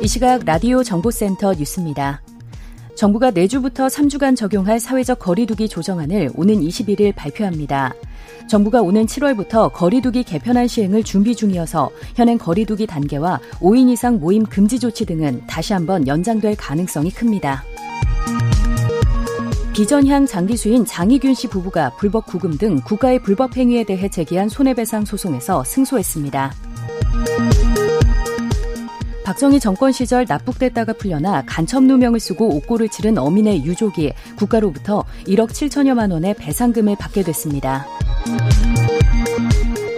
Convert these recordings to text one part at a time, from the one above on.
이 시각 라디오 정보센터 뉴스입니다. 정부가 내주부터 3주간 적용할 사회적 거리두기 조정안을 오는 21일 발표합니다. 정부가 오는 7월부터 거리두기 개편안 시행을 준비 중이어서 현행 거리두기 단계와 5인 이상 모임 금지 조치 등은 다시 한번 연장될 가능성이 큽니다. 비전향 장기수인 장희균 씨 부부가 불법 구금 등 국가의 불법 행위에 대해 제기한 손해배상 소송에서 승소했습니다. 박정희 정권 시절 납북됐다가 풀려나 간첩 누명을 쓰고 옥고를 치른 어민의 유족이 국가로부터 1억 7천여만 원의 배상금을 받게 됐습니다.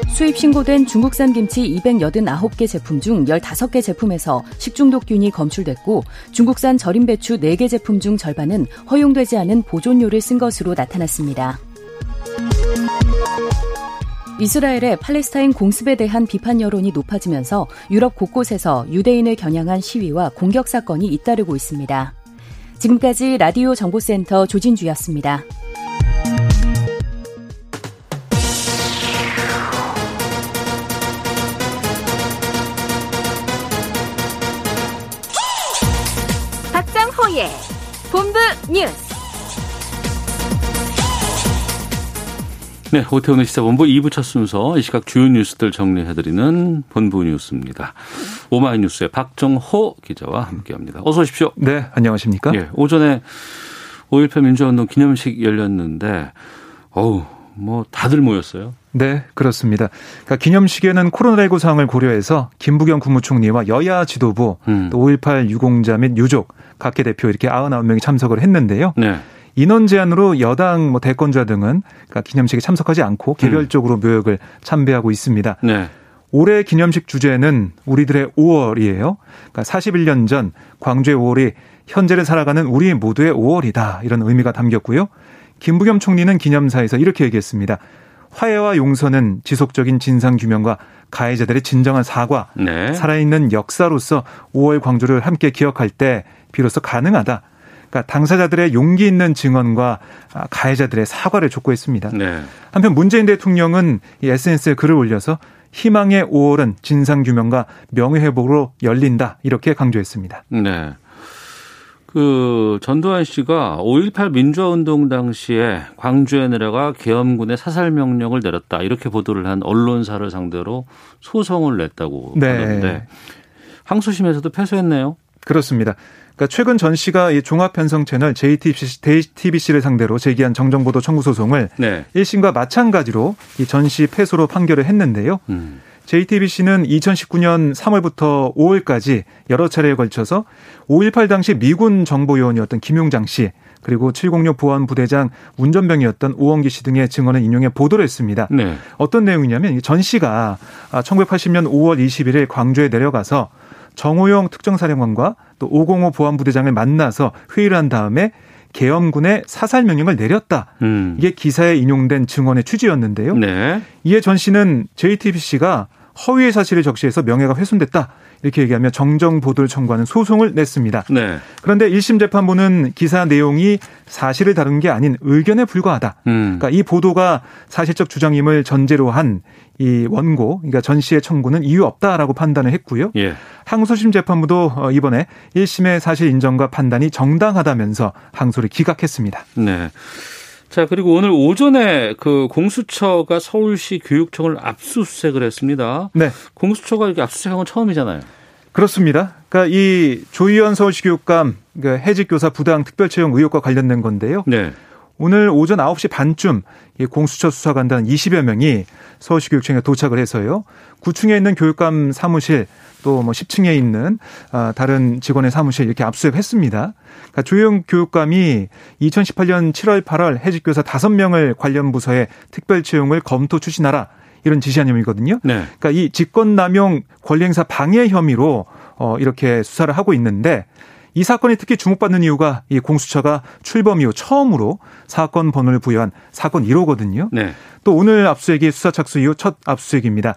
수입 신고된 중국산 김치 289개 제품 중 15개 제품에서 식중독균이 검출됐고 중국산 절임 배추 4개 제품 중 절반은 허용되지 않은 보존료를 쓴 것으로 나타났습니다. 이스라엘의 팔레스타인 공습에 대한 비판 여론이 높아지면서 유럽 곳곳에서 유대인을 겨냥한 시위와 공격 사건이 잇따르고 있습니다. 지금까지 라디오 정보센터 조진주였습니다. 박정호의 본부 뉴스. 네, 오태훈의 시사본부 2부 첫 순서 이 시각 주요 뉴스들 정리해드리는 본부 뉴스입니다. 오마이뉴스의 박정호 기자와 함께합니다. 어서 오십시오. 네, 안녕하십니까? 예, 오전에 5.18 민주화운동 기념식 열렸는데 어우 뭐 다들 모였어요. 네, 그렇습니다. 그러니까 기념식에는 코로나19 상황을 고려해서 김부겸 국무총리와 여야 지도부, 음. 또5.18 유공자 및 유족, 각계 대표 이렇게 99명이 참석을 했는데요. 네. 인원 제한으로 여당 뭐 대권자 등은 그러니까 기념식에 참석하지 않고 개별적으로 음. 묘역을 참배하고 있습니다. 네. 올해 기념식 주제는 우리들의 5월이에요. 그러니까 41년 전 광주의 5월이 현재를 살아가는 우리 모두의 5월이다. 이런 의미가 담겼고요. 김부겸 총리는 기념사에서 이렇게 얘기했습니다. 화해와 용서는 지속적인 진상 규명과 가해자들의 진정한 사과, 네. 살아있는 역사로서 5월 광주를 함께 기억할 때 비로소 가능하다. 그러니까 당사자들의 용기 있는 증언과 가해자들의 사과를 촉구했습니다. 네. 한편 문재인 대통령은 이 SNS에 글을 올려서 희망의 5월은 진상 규명과 명예 회복으로 열린다 이렇게 강조했습니다. 네. 그 전두환 씨가 5.18 민주화운동 당시에 광주에 내려가 계엄군의 사살 명령을 내렸다 이렇게 보도를 한 언론사를 상대로 소송을 냈다고 네. 하는데 항소심에서도 패소했네요. 그렇습니다. 그러니까 최근 전 씨가 이 종합 편성 채널 JTBC, JTBC를 상대로 제기한 정정보도 청구 소송을 네. 1심과 마찬가지로 이 전 씨 패소로 판결을 했는데요. 음. JTBC는 2019년 3월부터 5월까지 여러 차례에 걸쳐서 5.18 당시 미군 정보요원이었던 김용장 씨 그리고 706 보안 부대장 운전병이었던 오원기 씨 등의 증언을 인용해 보도를 했습니다. 네. 어떤 내용이냐면 전 씨가 1980년 5월 21일 광주에 내려가서 정호영 특정사령관과 또 505 보안부대장을 만나서 회의를 한 다음에 계엄군의 사살 명령을 내렸다. 음. 이게 기사에 인용된 증언의 취지였는데요. 네. 이에 전 씨는 JTBC가 허위의 사실을 적시해서 명예가 훼손됐다. 이렇게 얘기하며 정정 보도를 청구하는 소송을 냈습니다. 네. 그런데 1심 재판부는 기사 내용이 사실을 다룬 게 아닌 의견에 불과하다. 음. 그러니까 이 보도가 사실적 주장임을 전제로 한 이 원고, 그러니까 전 씨의 청구는 이유 없다라고 판단을 했고요. 예. 항소심 재판부도 어, 이번에 1심의 사실 인정과 판단이 정당하다면서 항소를 기각했습니다. 네. 자, 그리고 오늘 오전에 그 공수처가 서울시 교육청을 압수수색을 했습니다. 네. 공수처가 이렇게 압수수색한 건 처음이잖아요. 그렇습니다. 그러니까 이 조희연 서울시 교육감 그 해직 교사 부당 특별 채용 의혹과 관련된 건데요. 네. 오늘 오전 9시 반쯤 이 공수처 수사관단 20여 명이 서울시 교육청에 도착을 해서요. 9층에 있는 교육감 사무실 또 뭐 10층에 있는 아, 다른 직원의 사무실 이렇게 압수했습니다. 그러니까 조영 교육감이 2018년 7월 8월 해직 교사 5명을 관련 부서에 특별 채용을 검토 추진하라 이런 지시한 혐의거든요. 네. 그러니까 이 직권남용 권리행사 방해 혐의로 어, 이렇게 수사를 하고 있는데 이 사건이 특히 주목받는 이유가 이 공수처가 출범 이후 처음으로 사건 번호를 부여한 사건 1호거든요. 네. 또 오늘 압수수색이 수사 착수 이후 첫 압수수색입니다.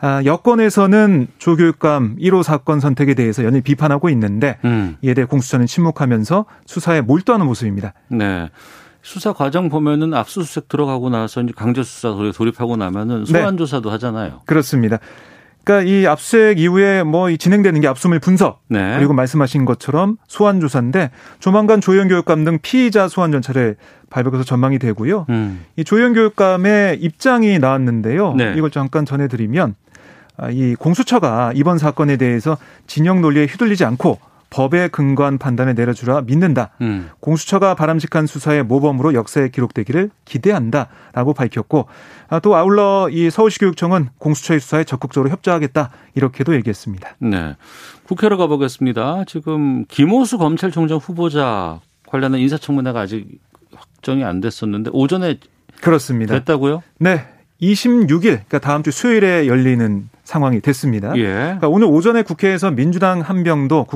아, 여권에서는 조교육감 1호 사건 선택에 대해서 연일 비판하고 있는데 음. 이에 대해 공수처는 침묵하면서 수사에 몰두하는 모습입니다. 네. 수사 과정 보면은 압수수색 들어가고 나서 이제 강제 수사 돌입하고 나면은 소환 조사도 네. 하잖아요. 그렇습니다. 그러니까 이 압수수색 이후에 뭐 진행되는 게 압수물 분석 네. 그리고 말씀하신 것처럼 소환 조사인데 조만간 조영 교육감 등 피의자 소환 전차를 발표해서 전망이 되고요. 음. 이 조영 교육감의 입장이 나왔는데요. 네. 이걸 잠깐 전해드리면 아, 이 공수처가 이번 사건에 대해서 진영 논리에 휘둘리지 않고 법에 근거한 판단을 내려주라 믿는다. 음. 공수처가 바람직한 수사의 모범으로 역사에 기록되기를 기대한다라고 밝혔고 아, 또 아울러 이 서울시 교육청은 공수처의 수사에 적극적으로 협조하겠다 이렇게도 얘기했습니다. 네. 국회로 가보겠습니다. 지금 김호수 검찰총장 후보자 관련한 인사청문회가 아직 확정이 안 됐었는데 오전에 그렇습니다. 됐다고요? 네. 26일, 그러니까 다음 주 수요일에 열리는 상황이 됐습니다. 예. 그러니까 오늘 오전에 국회에서 민주당 한병도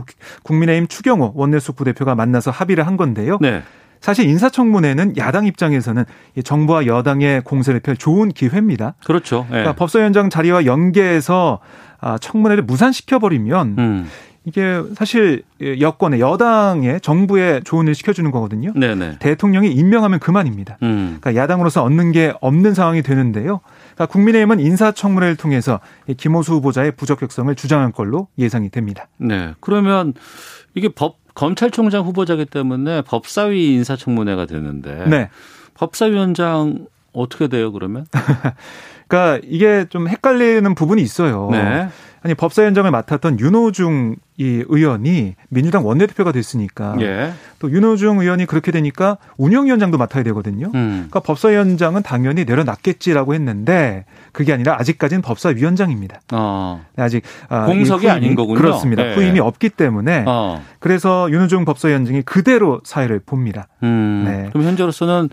국민의힘 추경호 원내수 부대표가 만나서 합의를 한 건데요. 네. 사실 인사청문회는 야당 입장에서는 정부와 여당의 공세를 펼 좋은 기회입니다. 그렇죠. 네. 그러니까 법사위원장 자리와 연계해서 아, 청문회를 무산시켜 버리면 음. 이게 사실 여권의 여당의 정부에 조언을 시켜주는 거거든요. 네네. 대통령이 임명하면 그만입니다. 음. 그러니까 야당으로서 얻는 게 없는 상황이 되는데요. 그러니까 국민의힘은 인사청문회를 통해서 김호수 후보자의 부적격성을 주장한 걸로 예상이 됩니다. 네. 그러면 이게 법 검찰총장 후보자기 때문에 법사위 인사청문회가 되는데 네. 법사위원장 어떻게 돼요 그러면? 그러니까 이게 좀 헷갈리는 부분이 있어요. 네. 아니 법사위원장을 맡았던 윤호중 이 의원이 민주당 원내대표가 됐으니까 예. 또 윤호중 의원이 그렇게 되니까 운영위원장도 맡아야 되거든요. 음. 그러니까 법사위원장은 당연히 내려놨겠지라고 했는데 그게 아니라 아직까지는 법사위원장입니다. 어. 아직 아, 공석이 후임이, 아닌 거군요. 그렇습니다. 네. 후임이 없기 때문에 어. 그래서 윤호중 법사위원장이 그대로 사회를 봅니다. 음. 네. 그럼 현재로서는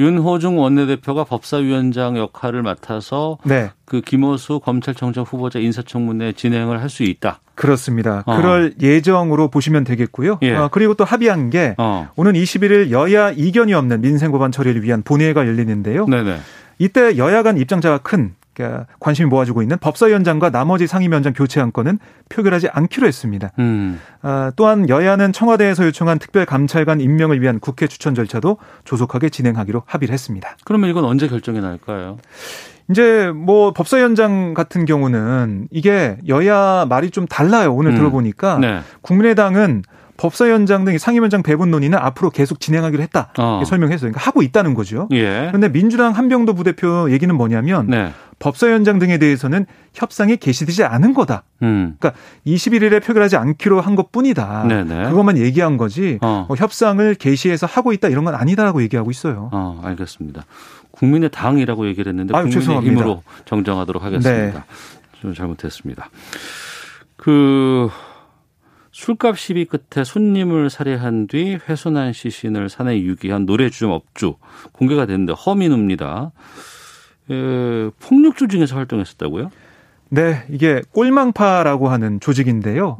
윤호중 원내대표가 법사위원장 역할을 맡아서 네. 그 김호수 검찰청장 후보자 인사청문회 진행을 할 수 있다. 그렇습니다. 어. 그럴 예정으로 보시면 되겠고요. 예. 어, 그리고 또 합의한 게 어. 오는 21일 여야 이견이 없는 민생 법안 처리를 위한 본회의가 열리는데요. 네네. 이때 여야 간 입장차가 큰 그러니까 관심이 모아지고 있는 법사위원장과 나머지 상임위원장 교체 안건은 표결하지 않기로 했습니다. 음. 아, 또한 여야는 청와대에서 요청한 특별 감찰관 임명을 위한 국회 추천 절차도 조속하게 진행하기로 합의를 했습니다. 그러면 이건 언제 결정이 날까요? 이제 뭐 법사위원장 같은 경우는 이게 여야 말이 좀 달라요. 오늘 음. 들어보니까 네. 국민의당은 법사위원장 등 상임위원장 배분 논의는 앞으로 계속 진행하기로 했다. 어. 설명했어요. 그러니까 하고 있다는 거죠. 예. 그런데 민주당 한병도 부대표 얘기는 뭐냐면 네. 법사위원장 등에 대해서는 협상이 개시되지 않은 거다. 음. 그러니까 21일에 표결하지 않기로 한 것뿐이다. 네네. 그것만 얘기한 거지. 어. 뭐 협상을 개시해서 하고 있다 이런 건 아니다라고 얘기하고 있어요. 어, 알겠습니다. 국민의 당이라고 얘기를 했는데 아유, 국민의힘으로 정정하도록 하겠습니다. 네. 좀 잘못했습니다. 그 술값 시비 끝에 손님을 살해한 뒤 훼손한 시신을 산에 유기한 노래주점 업주 공개가 됐는데 허민우입니다. 에, 폭력조 중에서 활동했었다고요? 네, 이게 꼴망파라고 하는 조직인데요.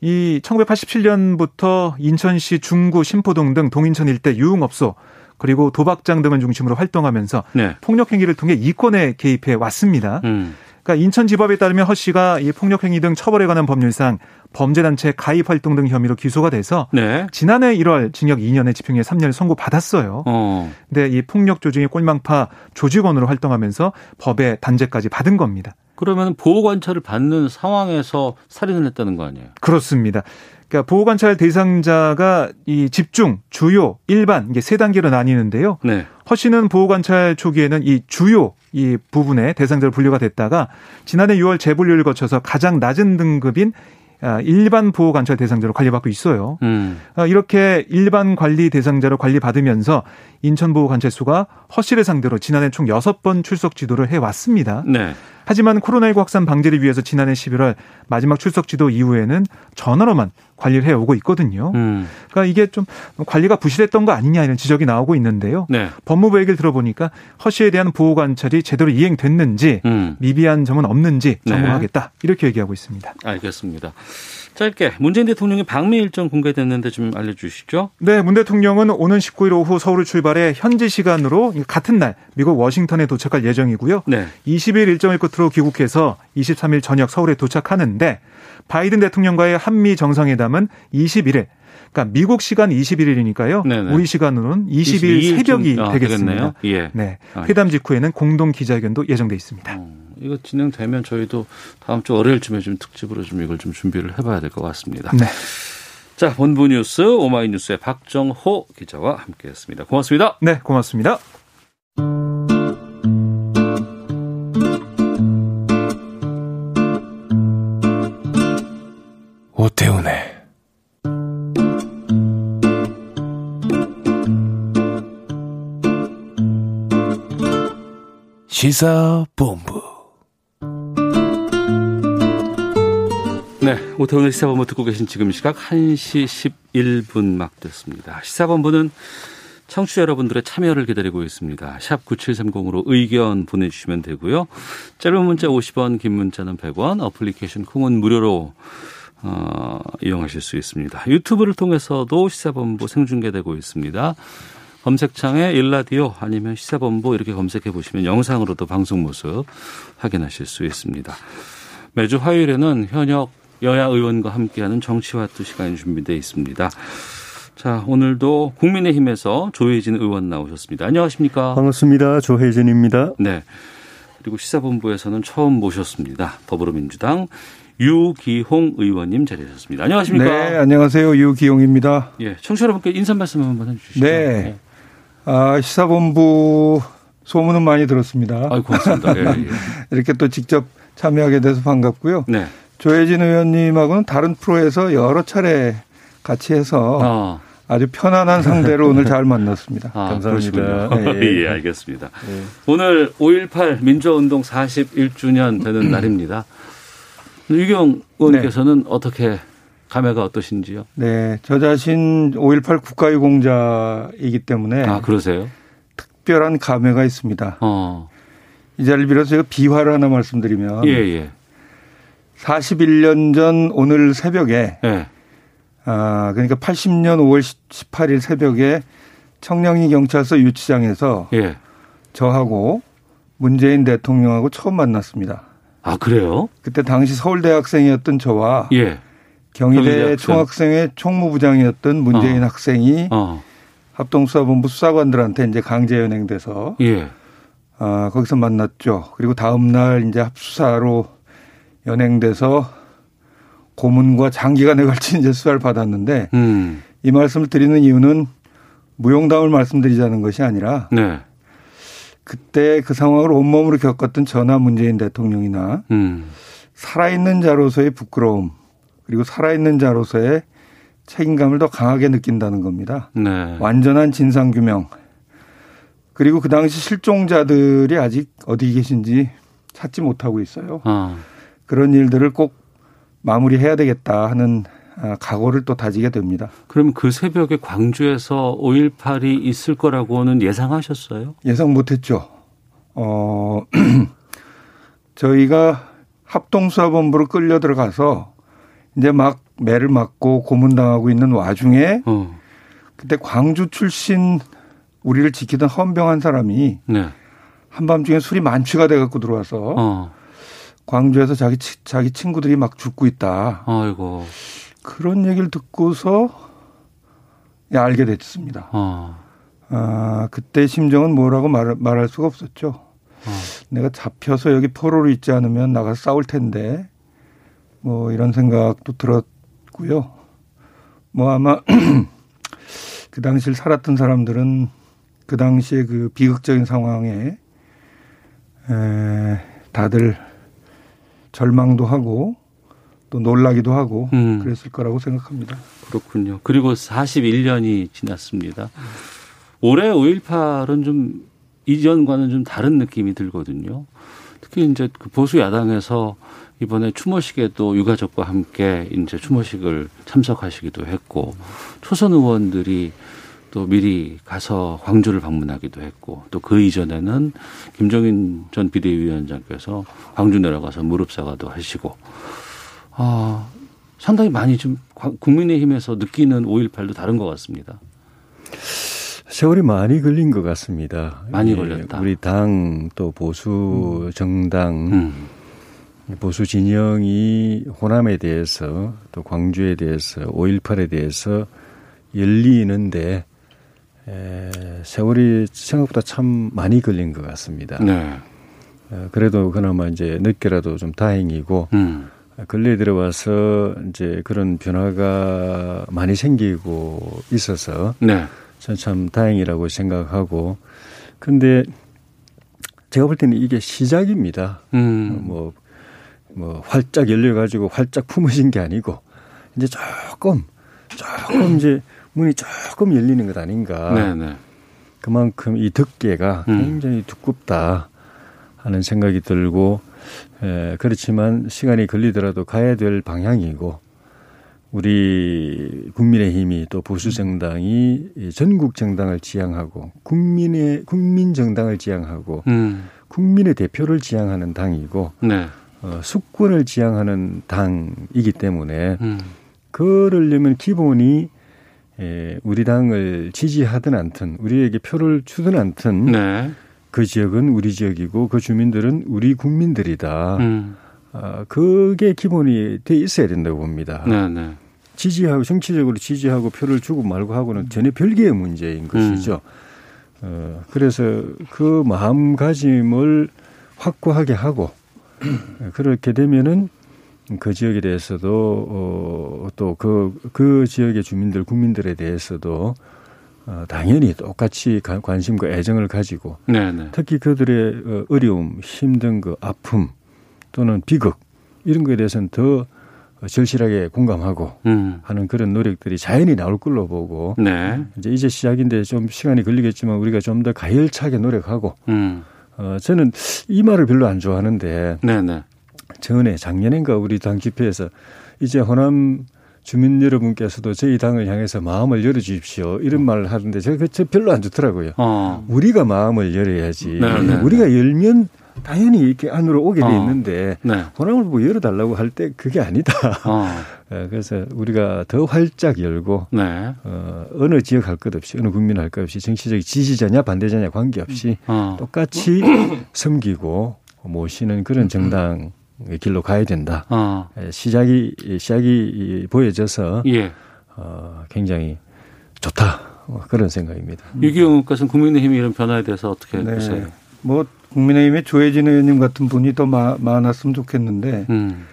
이 1987년부터 인천시 중구 신포동 등 동인천 일대 유흥업소 그리고 도박장 등을 중심으로 활동하면서 네. 폭력 행위를 통해 이권에 개입해 왔습니다. 음. 그러니까 인천지법에 따르면 허 씨가 이 폭력행위 등 처벌에 관한 법률상 범죄단체 가입 활동 등 혐의로 기소가 돼서 네. 지난해 1월 징역 2년에 집행유예 3년을 선고받았어요. 어. 근데 이 폭력 조직의 꼴망파 조직원으로 활동하면서 법의 단죄까지 받은 겁니다. 그러면 보호 관찰을 받는 상황에서 살인을 했다는 거 아니에요? 그렇습니다. 그러니까 보호 관찰 대상자가 이 집중, 주요, 일반 이게 세 단계로 나뉘는데요. 네. 허 씨는 보호 관찰 초기에는 이 주요 이 부분에 대상자로 분류가 됐다가 지난해 6월 재분류를 거쳐서 가장 낮은 등급인 아, 일반 보호 관찰 대상자로 관리받고 있어요. 음. 아, 이렇게 일반 관리 대상자로 관리받으면서 인천 보호 관찰소가 허 씨를 상대로 지난해 총 6번 출석 지도를 해 왔습니다. 네. 하지만 코로나19 확산 방지를 위해서 지난해 11월 마지막 출석 지도 이후에는 전화로만 관리를 해 오고 있거든요. 음. 그러니까 이게 좀 관리가 부실했던 거 아니냐 이런 지적이 나오고 있는데요. 네. 법무부 얘기를 들어보니까 허 씨에 대한 보호 관찰이 제대로 이행됐는지 음. 미비한 점은 없는지 네. 점검하겠다 네. 이렇게 얘기하고 있습니다. 알겠습니다. 짧게 문재인 대통령의 방미 일정 공개됐는데 좀 알려주시죠. 네, 문 대통령은 오는 19일 오후 서울을 출발해 현지 시간으로 같은 날 미국 워싱턴에 도착할 예정이고요. 네. 20일 일정을 끝으로 귀국해서 23일 저녁 서울에 도착하는데 바이든 대통령과의 한미 정상회담은 21일 그러니까 미국 시간 21일이니까요. 네네. 우리 시간으로는 20일 새벽이 아, 되겠습니다. 예. 네. 회담 직후에는 공동 기자회견도 예정돼 있습니다. 음, 이거 진행되면 저희도 다음 주 월요일쯤에 좀 특집으로 좀 이걸 좀 준비를 해봐야 될 것 같습니다. 네. 자, 본부 뉴스 오마이뉴스의 박정호 기자와 함께했습니다. 고맙습니다. 네, 고맙습니다. 오태훈의 시사본부 네, 오태훈의 시사본부 듣고 계신 지금 시각 1시 11분 막 됐습니다. 시사본부는 청취자 여러분들의 참여를 기다리고 있습니다. 샵 9730으로 의견 보내주시면 되고요. 짧은 문자 50원, 긴 문자는 100원, 어플리케이션 콩은 무료로 어, 이용하실 수 있습니다. 유튜브를 통해서도 시사본부 생중계되고 있습니다. 검색창에 일라디오 아니면 시사본부 이렇게 검색해 보시면 영상으로도 방송 모습 확인하실 수 있습니다. 매주 화요일에는 현역 여야 의원과 함께하는 정치와투 시간이 준비되어 있습니다. 자, 오늘도 국민의힘에서 조혜진 의원 나오셨습니다. 안녕하십니까? 반갑습니다. 조혜진입니다. 네. 그리고 시사본부에서는 처음 모셨습니다. 더불어민주당 유기홍 의원님 자리하셨습니다. 안녕하십니까? 네, 안녕하세요. 유기홍입니다. 예, 청취자 여러분께 인사 말씀 한번 해주시죠. 네. 네. 아, 시사본부 소문은 많이 들었습니다. 아, 고맙습니다. 예, 예. 이렇게 또 직접 참여하게 돼서 반갑고요. 네. 조혜진 의원님하고는 다른 프로에서 여러 차례 같이 해서 어. 아주 편안한 상대로 오늘 잘 만났습니다. 아, 감사합니다. 네. 예, 알겠습니다. 네. 오늘 5.18 민주화운동 41주년 되는 날입니다. 유경 의원께서는 네. 어떻게 감회가 어떠신지요? 네, 저 자신 5.18 국가유공자이기 때문에 아 그러세요? 특별한 감회가 있습니다. 어. 이 자리를 빌어서 제가 비화를 하나 말씀드리면 예, 예. 41년 전 오늘 새벽에 예. 아 그러니까 80년 5월 18일 새벽에 청량리 경찰서 유치장에서 예. 저하고 문재인 대통령하고 처음 만났습니다. 아 그래요? 그때 당시 서울대학생이었던 저와 예. 경희대 총학생회 총무부장이었던 문재인 어. 학생이 어. 합동수사본부 수사관들한테 이제 강제 연행돼서 예. 아, 거기서 만났죠. 그리고 다음 날 이제 합수사로 연행돼서 고문과 장기간에 걸친 이제 수사를 받았는데 음. 이 말씀을 드리는 이유는 무용담을 말씀드리자는 것이 아니라 네. 그때 그 상황을 온몸으로 겪었던 전하 문재인 대통령이나 음. 살아있는 자로서의 부끄러움 그리고 살아있는 자로서의 책임감을 더 강하게 느낀다는 겁니다. 네. 완전한 진상 규명. 그리고 그 당시 실종자들이 아직 어디 계신지 찾지 못하고 있어요. 아. 그런 일들을 꼭 마무리해야 되겠다 하는 아, 각오를 또 다지게 됩니다. 그럼 그 새벽에 광주에서 5.18이 있을 거라고는 예상하셨어요? 예상 못했죠. 어, 저희가 합동수사본부로 끌려 들어가서 이제 막 매를 맞고 고문당하고 있는 와중에 어. 그때 광주 출신 우리를 지키던 헌병한 사람이 네. 한밤중에 술이 만취가 돼 갖고 들어와서 어. 광주에서 자기 자기 친구들이 막 죽고 있다. 아이고. 그런 얘기를 듣고서 알게 됐습니다. 어. 아, 그때 심정은 뭐라고 말, 말할 수가 없었죠. 어. 내가 잡혀서 여기 포로로 있지 않으면 나가서 싸울 텐데 뭐 이런 생각도 들었고요. 뭐 아마 그 당시를 살았던 사람들은 그 당시에 그 비극적인 상황에 에, 다들 절망도 하고 또 놀라기도 하고 음. 그랬을 거라고 생각합니다. 그렇군요. 그리고 41년이 지났습니다. 올해 5.18은 좀 이전과는 좀 다른 느낌이 들거든요. 특히 이제 그 보수 야당에서 이번에 추모식에도 유가족과 함께 이제 추모식을 참석하시기도 했고 초선 의원들이 또 미리 가서 광주를 방문하기도 했고 또 그 이전에는 김정인 전 비대위원장께서 광주 내려가서 무릎 사과도 하시고 아 상당히 많이 좀 국민의힘에서 느끼는 5.18도 다른 것 같습니다. 세월이 많이 걸린 것 같습니다. 많이 예, 걸렸다. 우리 당 또 보수 정당 음. 보수 진영이 호남에 대해서 또 광주에 대해서 5.18에 대해서 열리는데 에, 세월이 생각보다 참 많이 걸린 것 같습니다. 네. 어, 그래도 그나마 이제 늦게라도 좀 다행이고 음. 근래에 들어와서 이제 그런 변화가 많이 생기고 있어서 네. 전참 다행이라고 생각하고 근데 제가 볼 때는 이게 시작입니다. 음. 뭐, 뭐 활짝 열려가지고 활짝 품어진 게 아니고 이제 조금 조금 이제 문이 조금 열리는 것 아닌가. 네네. 네. 그만큼 이 덮개가 음. 굉장히 두껍다 하는 생각이 들고 에, 그렇지만 시간이 걸리더라도 가야 될 방향이고 우리 국민의힘이 또 보수 정당이 전국 정당을 지향하고 국민의 국민 정당을 지향하고 음. 국민의 대표를 지향하는 당이고 네. 어, 수권을 지향하는 당이기 때문에 음. 그러려면 기본이 에, 우리 당을 지지하든 않든 우리에게 표를 주든 않든 네. 그 지역은 우리 지역이고 그 주민들은 우리 국민들이다. 음. 아, 그게 기본이 돼 있어야 된다고 봅니다. 네, 네. 지지하고 정치적으로 지지하고 표를 주고 말고 하고는 전혀 별개의 문제인 것이죠. 음. 어, 그래서 그 마음가짐을 확고하게 하고 그렇게 되면은 그 지역에 대해서도 어, 또그그 그 지역의 주민들 국민들에 대해서도 어, 당연히 똑같이 관심과 애정을 가지고 네네. 네. 특히 그들의 어, 어려움, 힘든 그 아픔 또는 비극 이런 거에 대해서는 더 절실하게 공감하고 음. 하는 그런 노력들이 자연히 나올 걸로 보고 네. 이제 이제 시작인데 좀 시간이 걸리겠지만 우리가 좀 더 가열차게 노력하고 음. 어, 저는 이 말을 별로 안 좋아하는데 네네. 네. 전에 작년인가 우리 당 집회에서 이제 호남 주민 여러분께서도 저희 당을 향해서 마음을 열어주십시오. 이런 말을 하는데 제가 그 별로 안 좋더라고요. 어. 우리가 마음을 열어야지. 네네. 네, 우리가 열면 당연히 이렇게 안으로 오게 돼 어. 있는데 네. 호남을 보고 열어달라고 할 때 그게 아니다. 어. 예, 그래서 우리가 더 활짝 열고 네. 어, 어느 지역 할 것 없이 어느 국민 할 것 없이 정치적 지지자냐 반대자냐 관계없이 어. 똑같이 섬기고 모시는 그런 정당 길로 가야 된다. 어. 예, 시작이 시작이 보여져서 예. 어, 굉장히 좋다. 뭐 그런 생각입니다. 유기용 의원께서는 국민의힘 이런 변화에 대해서 어떻게 네. 보세요? 뭐 국민의힘의 조혜진 의원님 같은 분이 더 마, 많았으면 좋겠는데 음.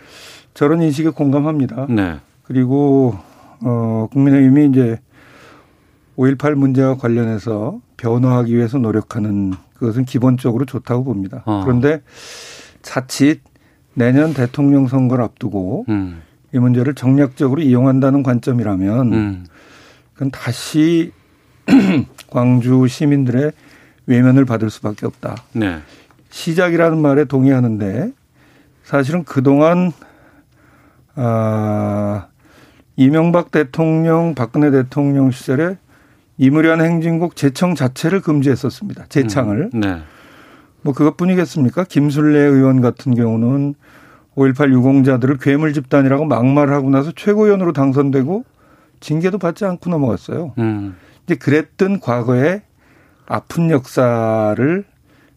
저런 인식에 공감합니다. 네. 그리고 어 국민의힘이 이제 5.18 문제와 관련해서 변화하기 위해서 노력하는 그것은 기본적으로 좋다고 봅니다. 어. 그런데 자칫 내년 대통령 선거를 앞두고 음. 이 문제를 정략적으로 이용한다는 관점이라면 음. 그건 다시 광주 시민들의 외면을 받을 수밖에 없다. 네. 시작이라는 말에 동의하는데 사실은 그동안 아 이명박 대통령, 박근혜 대통령 시절에 이무련 행진곡 재청 자체를 금지했었습니다. 재창을. 음. 네. 뭐 그것뿐이겠습니까? 김순례 의원 같은 경우는 5.18 유공자들을 괴물 집단이라고 막말을 하고 나서 최고위원으로 당선되고 징계도 받지 않고 넘어갔어요. 음. 이제 그랬던 과거에 아픈 역사를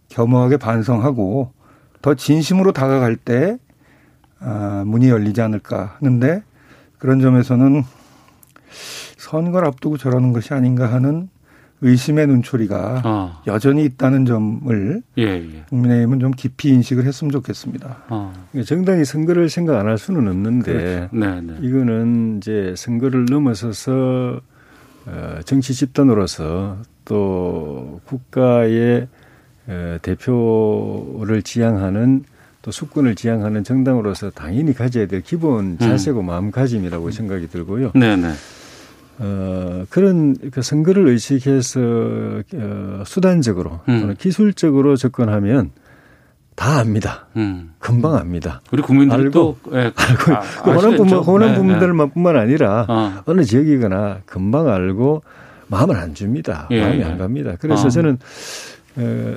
겸허하게 반성하고 더 진심으로 다가갈 때 아, 문이 열리지 않을까 하는데 그런 점에서는 선거를 앞두고 저러는 것이 아닌가 하는 의심의 눈초리가 어. 여전히 있다는 점을 예, 예. 국민의힘은 좀 깊이 인식을 했으면 좋겠습니다. 어. 정당이 선거를 생각 안 할 수는 없는데 그렇죠. 네, 네. 이거는 이제 선거를 넘어서서 어, 정치 집단으로서 또 국가의 대표를 지향하는 또 수권을 지향하는 정당으로서 당연히 가져야 될 기본 음. 자세고 음. 마음가짐이라고 생각이 들고요. 네 네. 어, 그런 그 선거를 의식해서 어, 수단적으로 음. 또는 기술적으로 접근하면 다 압니다. 음. 금방 압니다. 우리 국민들도 알고, 예, 알고 아, 호남 분들 호남 분들만뿐만 아니라 어. 어느 지역이거나 금방 알고 마음을 안 줍니다. 예, 마음이 예. 안 갑니다. 그래서 어. 저는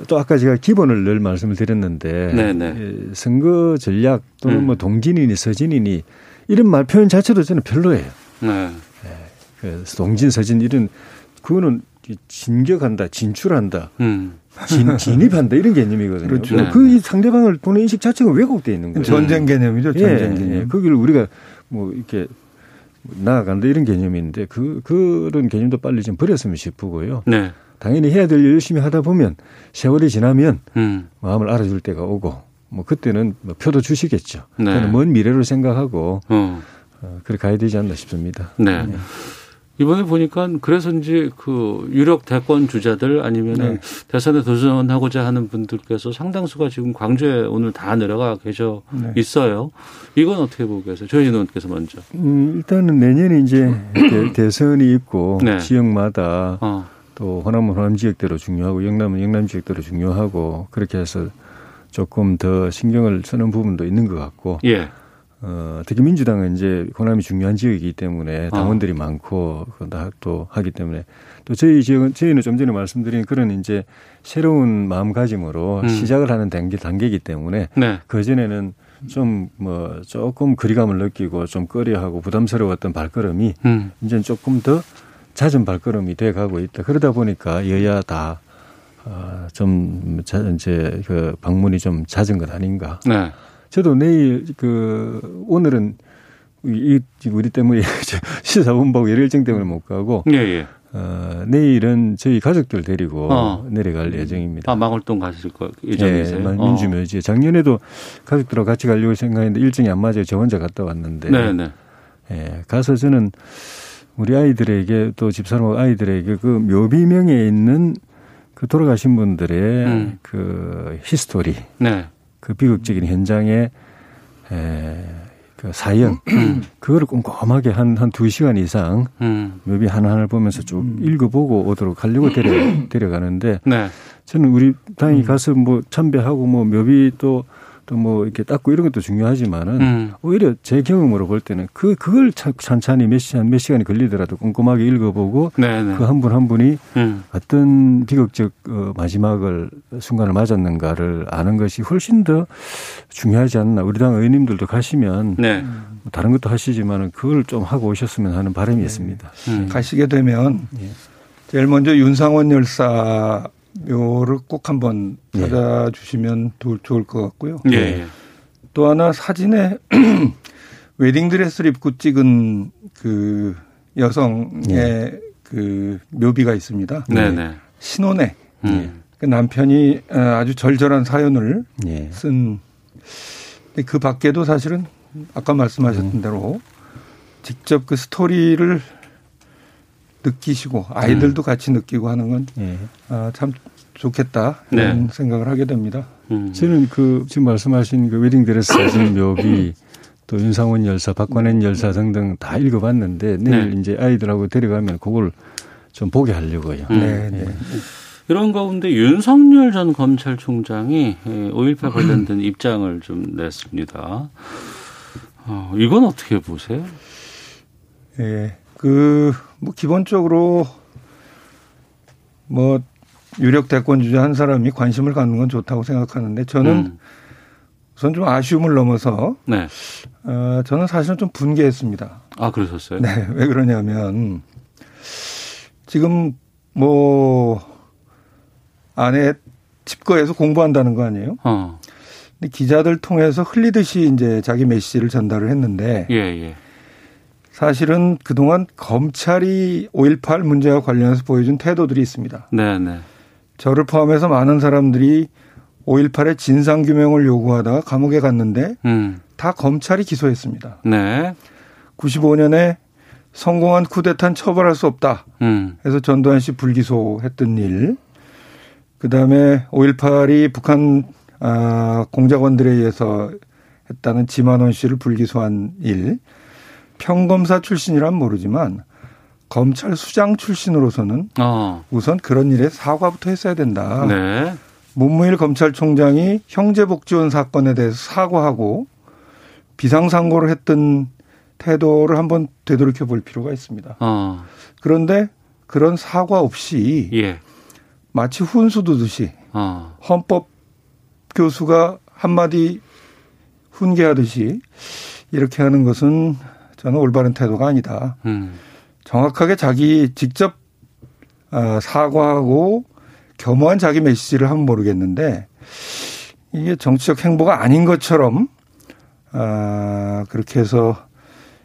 또 아까 제가 기본을 늘 말씀을 드렸는데 네네. 네. 선거 전략 또는 음. 뭐 동진이니 서진이니 이런 말 표현 자체도 저는 별로예요. 네. 그 동진 서진 이런 그거는 진격한다, 진출한다. 음. 진, 진입한다 이런 개념이거든요. 그렇죠. 네. 그 상대방을 보는 인식 자체가 왜곡돼 있는 거예요. 전쟁 개념이죠. 예, 전쟁 개념. 예, 거기를 우리가 뭐 이렇게 나아간다 이런 개념인데 그 그런 개념도 빨리 좀 버렸으면 싶고요. 네. 당연히 해야 될 일 열심히 하다 보면 세월이 지나면 음. 마음을 알아줄 때가 오고 뭐 그때는 뭐 표도 주시겠죠. 네. 저는 먼 미래로 생각하고 어. 어, 그렇게 가야 되지 않나 싶습니다. 네. 네. 이번에 보니까 그래서인지 그 유력 대권 주자들 아니면은 네. 대선에 도전하고자 하는 분들께서 상당수가 지금 광주에 오늘 다 내려가 계셔 네. 있어요. 이건 어떻게 보고 계세요? 저희 의원께서 먼저. 음, 일단은 내년에 이제 대, 선이 있고 네. 지역마다 어. 또 호남은 호남 지역대로 중요하고 영남은 영남 지역대로 중요하고 그렇게 해서 조금 더 신경을 쓰는 부분도 있는 것 같고. 예. 어, 특히 민주당은 이제 호남이 중요한 지역이기 때문에 아. 당원들이 어. 많고 또 하기 때문에 또 저희 지역은 저희는 좀 전에 말씀드린 그런 이제 새로운 마음가짐으로 음. 시작을 하는 단계 단계이기 때문에 네. 그 전에는 좀 뭐 조금 거리감을 느끼고 좀 꺼려하고 부담스러웠던 발걸음이 음. 이제 조금 더 잦은 발걸음이 돼 가고 있다. 그러다 보니까 여야 다 어, 좀 이제 그 방문이 좀 잦은 것 아닌가. 네. 저도 내일 그 오늘은 이 우리 때문에 시사본부하고 열 일정 때문에 못 가고 예, 예. 어, 내일은 저희 가족들 데리고 어. 내려갈 예정입니다. 아, 망월동 가실 거 예정이세요? 네, 민주묘지. 어. 작년에도 가족들하고 같이 가려고 생각했는데 일정이 안 맞아요. 저 혼자 갔다 왔는데. 네, 네. 예, 가서 저는 우리 아이들에게 또 집사람 아이들에게 그 묘비명에 있는 그 돌아가신 분들의 음. 그 history. 네. 그 비극적인 현장에 에, 그 사연 음. 그거를 꼼꼼하게 한 한 두 시간 이상 음. 묘비 하나하나 보면서 쭉 음. 읽어보고 오도록 하려고 데려 데려가는데 네. 저는 우리 당이 가서 뭐 참배하고 뭐 묘비 또 또 뭐 이렇게 닦고 이런 것도 중요하지만은 음. 오히려 제 경험으로 볼 때는 그 그걸 천천히 몇 시간 몇 시간이 걸리더라도 꼼꼼하게 읽어보고 그 한 분한 한 분이 음. 어떤 비극적 어, 마지막을 순간을 맞았는가를 아는 것이 훨씬 더 중요하지 않나 우리 당 의원님들도 가시면 네. 뭐 다른 것도 하시지만은 그걸 좀 하고 오셨으면 하는 바람이 네. 있습니다. 음. 가시게 되면 예. 제일 먼저 윤상원 열사 묘를 꼭 한번 예. 찾아주시면 좋을 것 같고요. 예. 또 하나 사진에 웨딩드레스를 입고 찍은 그 여성의 예. 그 묘비가 있습니다. 네네. 네. 신혼에 음. 그 남편이 아주 절절한 사연을 예. 쓴. 그 밖에도 사실은 아까 말씀하셨던 음. 대로 직접 그 스토리를 느끼시고 아이들도 음. 같이 느끼고 하는 건참 예. 아, 좋겠다 이런 네. 생각을 하게 됩니다. 음. 저는 그 지금 말씀하신 그 웨딩드레스 사진 묘비 또 윤상원 열사, 박관현 열사 등등 다 읽어봤는데 내일 네. 이제 아이들하고 데려가면 그걸 좀 보게 하려고요. 음. 네, 네. 이런 가운데 윤석열 전 검찰총장이 5.18 관련된 입장을 좀 냈습니다. 어, 이건 어떻게 보세요? 예, 그, 뭐, 기본적으로, 뭐, 유력 대권 주자 한 사람이 관심을 갖는 건 좋다고 생각하는데 저는 음. 우선 좀 아쉬움을 넘어서 네. 어, 저는 사실은 좀 분개했습니다. 아 그러셨어요? 네. 왜 그러냐면 지금 뭐 안에 집거에서 공부한다는 거 아니에요? 어. 근데 기자들 통해서 흘리듯이 이제 자기 메시지를 전달을 했는데 예, 예. 사실은 그동안 검찰이 5.18 문제와 관련해서 보여준 태도들이 있습니다. 네, 네. 저를 포함해서 많은 사람들이 5.18의 진상규명을 요구하다가 감옥에 갔는데 음. 다 검찰이 기소했습니다. 네. 95년에 성공한 쿠데타는 처벌할 수 없다. 음. 해서 전두환 씨 불기소했던 일. 그 다음에 5.18이 북한 아, 공작원들에 의해서 했다는 지만원 씨를 불기소한 일. 평검사 출신이란 모르지만 검찰 수장 출신으로서는 어. 우선 그런 일에 사과부터 했어야 된다. 네. 문무일 검찰총장이 형제복지원 사건에 대해서 사과하고 비상상고를 했던 태도를 한번 되돌이켜 볼 필요가 있습니다. 어. 그런데 그런 사과 없이 예. 마치 훈수 두듯이 어. 헌법 교수가 한마디 훈계하듯이 이렇게 하는 것은 저는 올바른 태도가 아니다. 음. 정확하게 자기 직접 아, 사과하고 겸허한 자기 메시지를 하면 모르겠는데 이게 정치적 행보가 아닌 것처럼 아, 그렇게 해서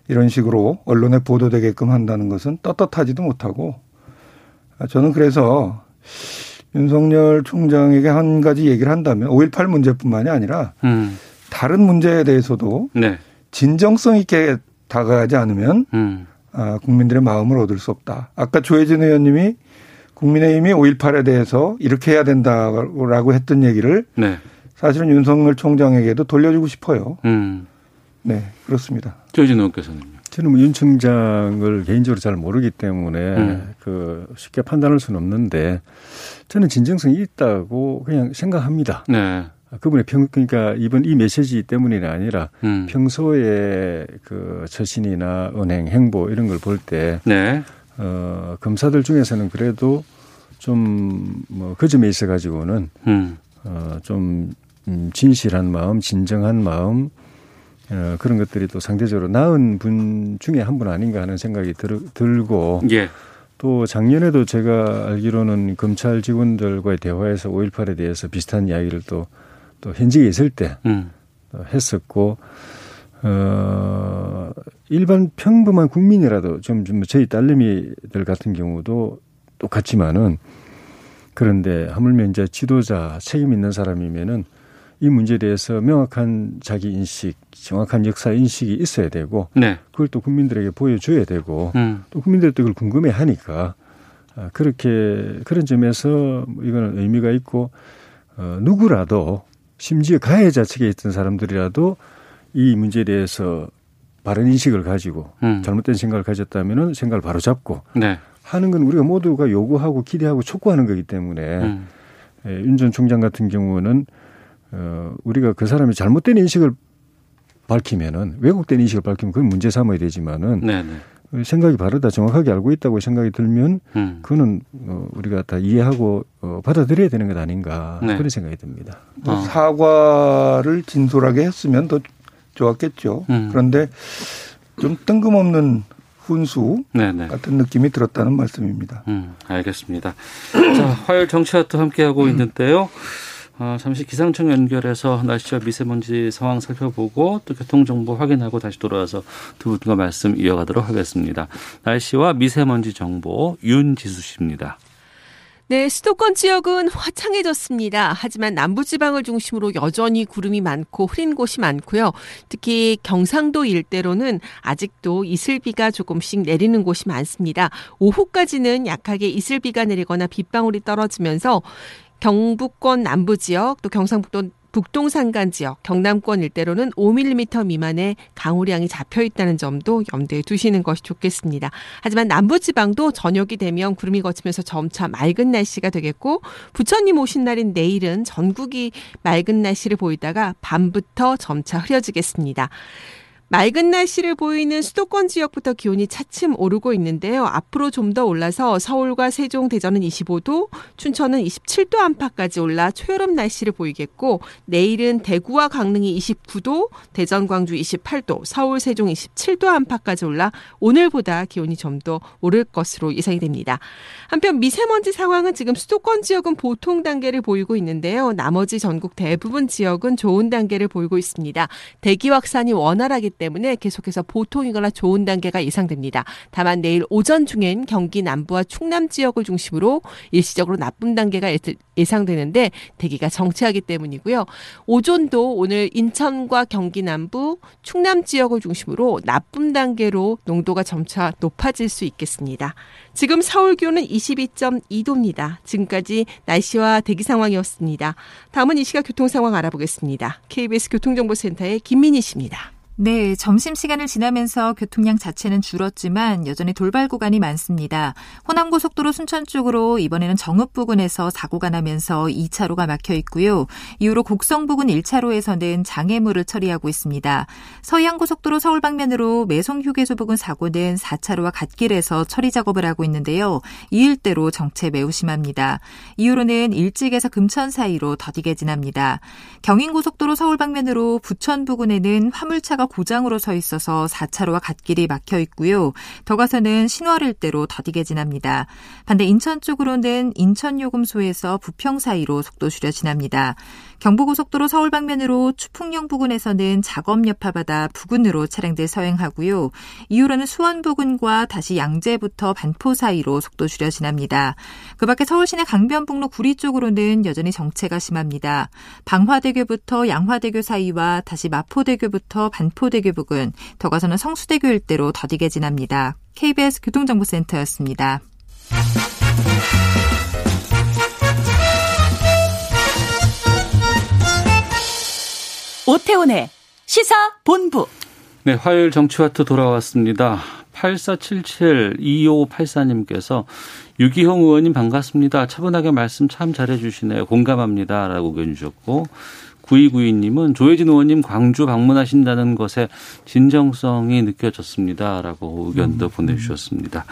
이런 식으로 언론에 보도되게끔 한다는 것은 떳떳하지도 못하고 아, 저는 그래서 윤석열 총장에게 한 가지 얘기를 한다면 5.18 문제뿐만이 아니라 음. 다른 문제에 대해서도 네. 진정성 있게 다가가지 않으면 음. 아, 국민들의 마음을 얻을 수 없다. 아까 조혜진 의원님이 국민의힘이 5.18에 대해서 이렇게 해야 된다라고 했던 얘기를 네. 사실은 윤석열 총장에게도 돌려주고 싶어요. 음. 네, 그렇습니다. 조혜진 의원께서는요. 저는 뭐윤 총장을 개인적으로 잘 모르기 때문에 음. 그 쉽게 판단할 수는 없는데 저는 진정성이 있다고 그냥 생각합니다. 네. 그분의 평 그러니까 이번 이 메시지 때문이 아니라 음. 평소에 그 처신이나 은행 행보 이런 걸 볼때 네. 어, 검사들 중에서는 그래도 좀 뭐 그 점에 있어 가지고는 음. 어, 좀 음, 진실한 마음, 진정한 마음 어, 그런 것들이 또 상대적으로 나은 분 중에 한 분 아닌가 하는 생각이 들, 들고 예. 또 작년에도 제가 알기로는 검찰 직원들과의 대화에서 5.18에 대해서 비슷한 이야기를 또, 또 현직에 있을 때 음. 했었고, 어, 일반 평범한 국민이라도 좀, 좀 저희 딸내미들 같은 경우도 똑같지만은 그런데 하물며 이제 지도자 책임 있는 사람이면은 이 문제에 대해서 명확한 자기 인식, 정확한 역사 인식이 있어야 되고 네. 그걸 또 국민들에게 보여줘야 되고 음. 또 국민들도 그걸 궁금해 하니까 아, 그렇게 그런 점에서 이거는 의미가 있고 어, 누구라도 심지어 가해자 측에 있던 사람들이라도 이 문제에 대해서 바른 인식을 가지고 음. 잘못된 생각을 가졌다면은 생각을 바로 잡고 네. 하는 건 우리가 모두가 요구하고 기대하고 촉구하는 거기 때문에 음. 예, 윤전 총장 같은 경우는 어, 우리가 그 사람이 잘못된 인식을 밝히면은 왜곡된 인식을 밝히면 그건 문제 삼아야 되지만은 네네. 네. 생각이 바르다 정확하게 알고 있다고 생각이 들면 음. 그거는 어, 우리가 다 이해하고 어, 받아들여야 되는 것 아닌가 네. 그런 생각이 듭니다. 어. 사과를 진솔하게 했으면 더 좋았겠죠. 음. 그런데 좀 뜬금없는 훈수 네네. 네. 같은 느낌이 들었다는 말씀입니다. 음, 알겠습니다. 자, 화요일 정치와도 함께하고 있는데요. 어, 잠시 기상청 연결해서 날씨와 미세먼지 상황 살펴보고 또 교통정보 확인하고 다시 돌아와서 두 분과 말씀 이어가도록 하겠습니다. 날씨와 미세먼지 정보 윤지수 씨입니다. 네, 수도권 지역은 화창해졌습니다. 하지만 남부지방을 중심으로 여전히 구름이 많고 흐린 곳이 많고요. 특히 경상도 일대로는 아직도 이슬비가 조금씩 내리는 곳이 많습니다. 오후까지는 약하게 이슬비가 내리거나 빗방울이 떨어지면서 경북권 남부 지역 또 경상북도 북동 산간 지역, 경남권 일대로는 5mm 미만의 강우량이 잡혀 있다는 점도 염두에 두시는 것이 좋겠습니다. 하지만 남부 지방도 저녁이 되면 구름이 거치면서 점차 맑은 날씨가 되겠고 부처님 오신 날인 내일은 전국이 맑은 날씨를 보이다가 밤부터 점차 흐려지겠습니다. 맑은 날씨를 보이는 수도권 지역부터 기온이 차츰 오르고 있는데요. 앞으로 좀 더 올라서 서울과 세종, 대전은 25도, 춘천은 27도 안팎까지 올라 초여름 날씨를 보이겠고 내일은 대구와 강릉이 29도, 대전, 광주 28도, 서울, 세종 27도 안팎까지 올라 오늘보다 기온이 좀 더 오를 것으로 예상이 됩니다. 한편 미세먼지 상황은 지금 수도권 지역은 보통 단계를 보이고 있는데요. 나머지 전국 대부분 지역은 좋은 단계를 보이고 있습니다. 대기 확산이 원활하기 때문에 계속해서 보통이거나 좋은 단계가 예상됩니다. 다만 내일 오전 중엔 경기 남부와 충남 지역을 중심으로 일시적으로 나쁨 단계가 예상되는데 대기가 정체하기 때문이고요. 오존도 오늘 인천과 경기 남부, 충남 지역을 중심으로 나쁨 단계로 농도가 점차 높아질 수 있겠습니다. 지금 서울 기온은 22.2도입니다. 지금까지 날씨와 대기 상황이었습니다. 다음은 이 시각 교통 상황 알아보겠습니다. KBS 교통정보센터의 김민희 씨입니다. 네, 점심시간을 지나면서 교통량 자체는 줄었지만 여전히 돌발 구간이 많습니다. 호남고속도로 순천 쪽으로 이번에는 정읍 부근에서 사고가 나면서 2차로가 막혀 있고요. 이후로 곡성 부근 1차로에서는 장애물을 처리하고 있습니다. 서해안고속도로 서울 방면으로 매송 휴게소 부근 사고는 4차로와 갓길에서 처리 작업을 하고 있는데요. 이 일대로 정체 매우 심합니다. 이후로는 일찍에서 금천 사이로 더디게 지납니다. 경인고속도로 서울 방면으로 부천 부근에는 화물차가 고장으로 서 있어서 4차로와 갓길이 막혀 있고요. 더 가서는 신월 일대로 더디게 지납니다. 반대 인천 쪽으로는 인천 요금소에서 부평 사이로 속도 줄여 지납니다. 경부고속도로 서울 방면으로 추풍령 부근에서는 작업 여파받아 부근으로 차량들 서행하고요. 이후로는 수원 부근과 다시 양재부터 반포 사이로 속도 줄여 지납니다. 그 밖에 서울시내 강변북로 구리 쪽으로는 여전히 정체가 심합니다. 방화대교부터 양화대교 사이와 다시 마포대교부터 반포대교 부근, 더 가서는 성수대교 일대로 더디게 지납니다. KBS 교통정보센터였습니다. 오태훈의 시사 본부. 네, 화요일 정치와트 돌아왔습니다. 8477-2584님께서 유기홍 의원님 반갑습니다. 차분하게 말씀 참 잘해주시네요. 공감합니다. 라고 의견 주셨고 9292님은 조혜진 의원님 광주 방문하신다는 것에 진정성이 느껴졌습니다. 라고 의견도 음. 보내주셨습니다.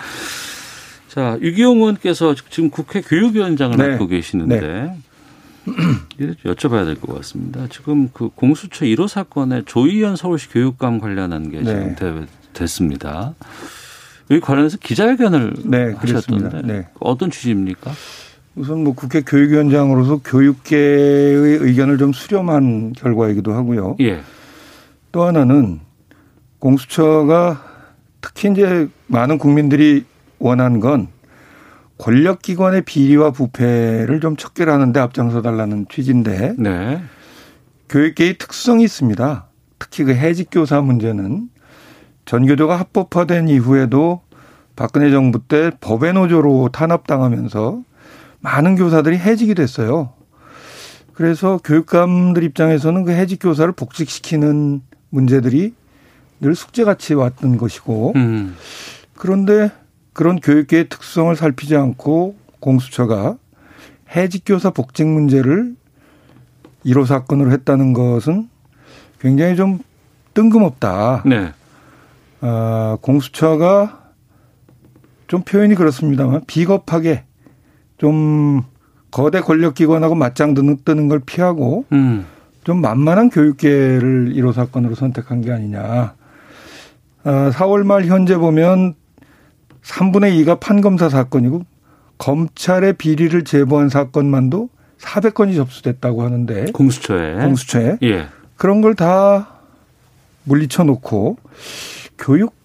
자, 유기홍 의원께서 지금 국회 교육위원장을 네. 맡고 계시는데 네. 여쭤봐야 될 것 같습니다. 지금 그 공수처 1호 사건에 조희연 서울시 교육감 관련한 게 지금 네. 됐습니다. 여기 관련해서 기자회견을 네, 하셨던데 네. 어떤 취지입니까? 우선 뭐 국회 교육위원장으로서 교육계의 의견을 좀 수렴한 결과이기도 하고요. 예. 또 하나는 공수처가 특히 이제 많은 국민들이 원한 건 권력기관의 비리와 부패를 좀 척결하는 데 앞장서 달라는 취지인데 네. 교육계의 특성이 있습니다. 특히 그 해직 교사 문제는 전교조가 합법화된 이후에도 박근혜 정부 때 법의 노조로 탄압당하면서 많은 교사들이 해직이 됐어요. 그래서 교육감들 입장에서는 그 해직 교사를 복직시키는 문제들이 늘 숙제같이 왔던 것이고 음. 그런데 그런 교육계의 특성을 살피지 않고 공수처가 해직 교사 복직 문제를 1호 사건으로 했다는 것은 굉장히 좀 뜬금없다. 네. 아, 공수처가 좀 표현이 그렇습니다만 비겁하게 좀 거대 권력기관하고 맞짱 뜨는 걸 피하고 음. 좀 만만한 교육계를 1호 사건으로 선택한 게 아니냐. 아, 4월 말 현재 보면 3분의 2가 판검사 사건이고 검찰의 비리를 제보한 사건만도 400건이 접수됐다고 하는데 공수처에 공수처에 예. 그런 걸 다 물리쳐 놓고 교육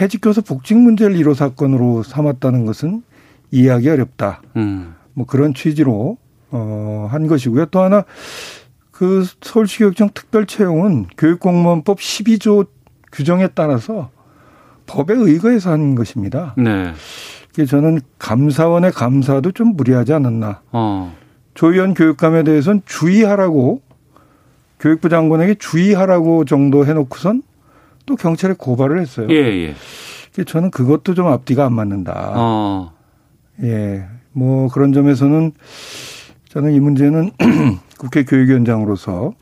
해직 교사 복직 문제를 1호 사건으로 삼았다는 것은 이해하기 어렵다. 음. 뭐 그런 취지로 어, 한 것이고요. 또 하나 그 서울시교육청 특별채용은 교육공무원법 12조 규정에 따라서 법에 의거해서 한 것입니다. 네. 저는 감사원의 감사도 좀 무리하지 않았나. 어. 조희연 교육감에 대해서는 주의하라고 교육부 장관에게 주의하라고 정도 해놓고선 또 경찰에 고발을 했어요. 예, 예. 저는 그것도 좀 앞뒤가 안 맞는다. 어. 예. 뭐 그런 점에서는 저는 이 문제는 국회 교육위원장으로서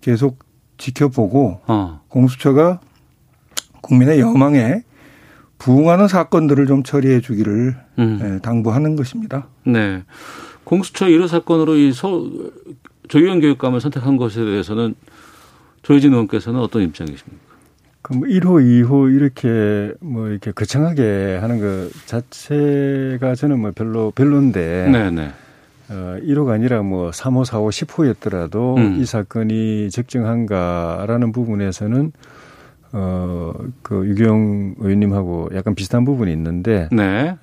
계속 지켜보고 어. 공수처가 국민의 여망에 부응하는 사건들을 좀 처리해 주기를 음. 예, 당부하는 것입니다. 네. 공수처 1호 사건으로 이 서, 조희연 교육감을 선택한 것에 대해서는 조혜진 의원께서는 어떤 입장이십니까? 그럼 1호, 2호 이렇게 뭐 이렇게 거창하게 하는 것 자체가 저는 뭐 별로 별론데. 네네. 어, 1호가 아니라 뭐 3호, 4호, 10호였더라도 음. 이 사건이 적정한가라는 부분에서는 어, 그 유경 의원님하고 약간 비슷한 부분이 있는데. 네.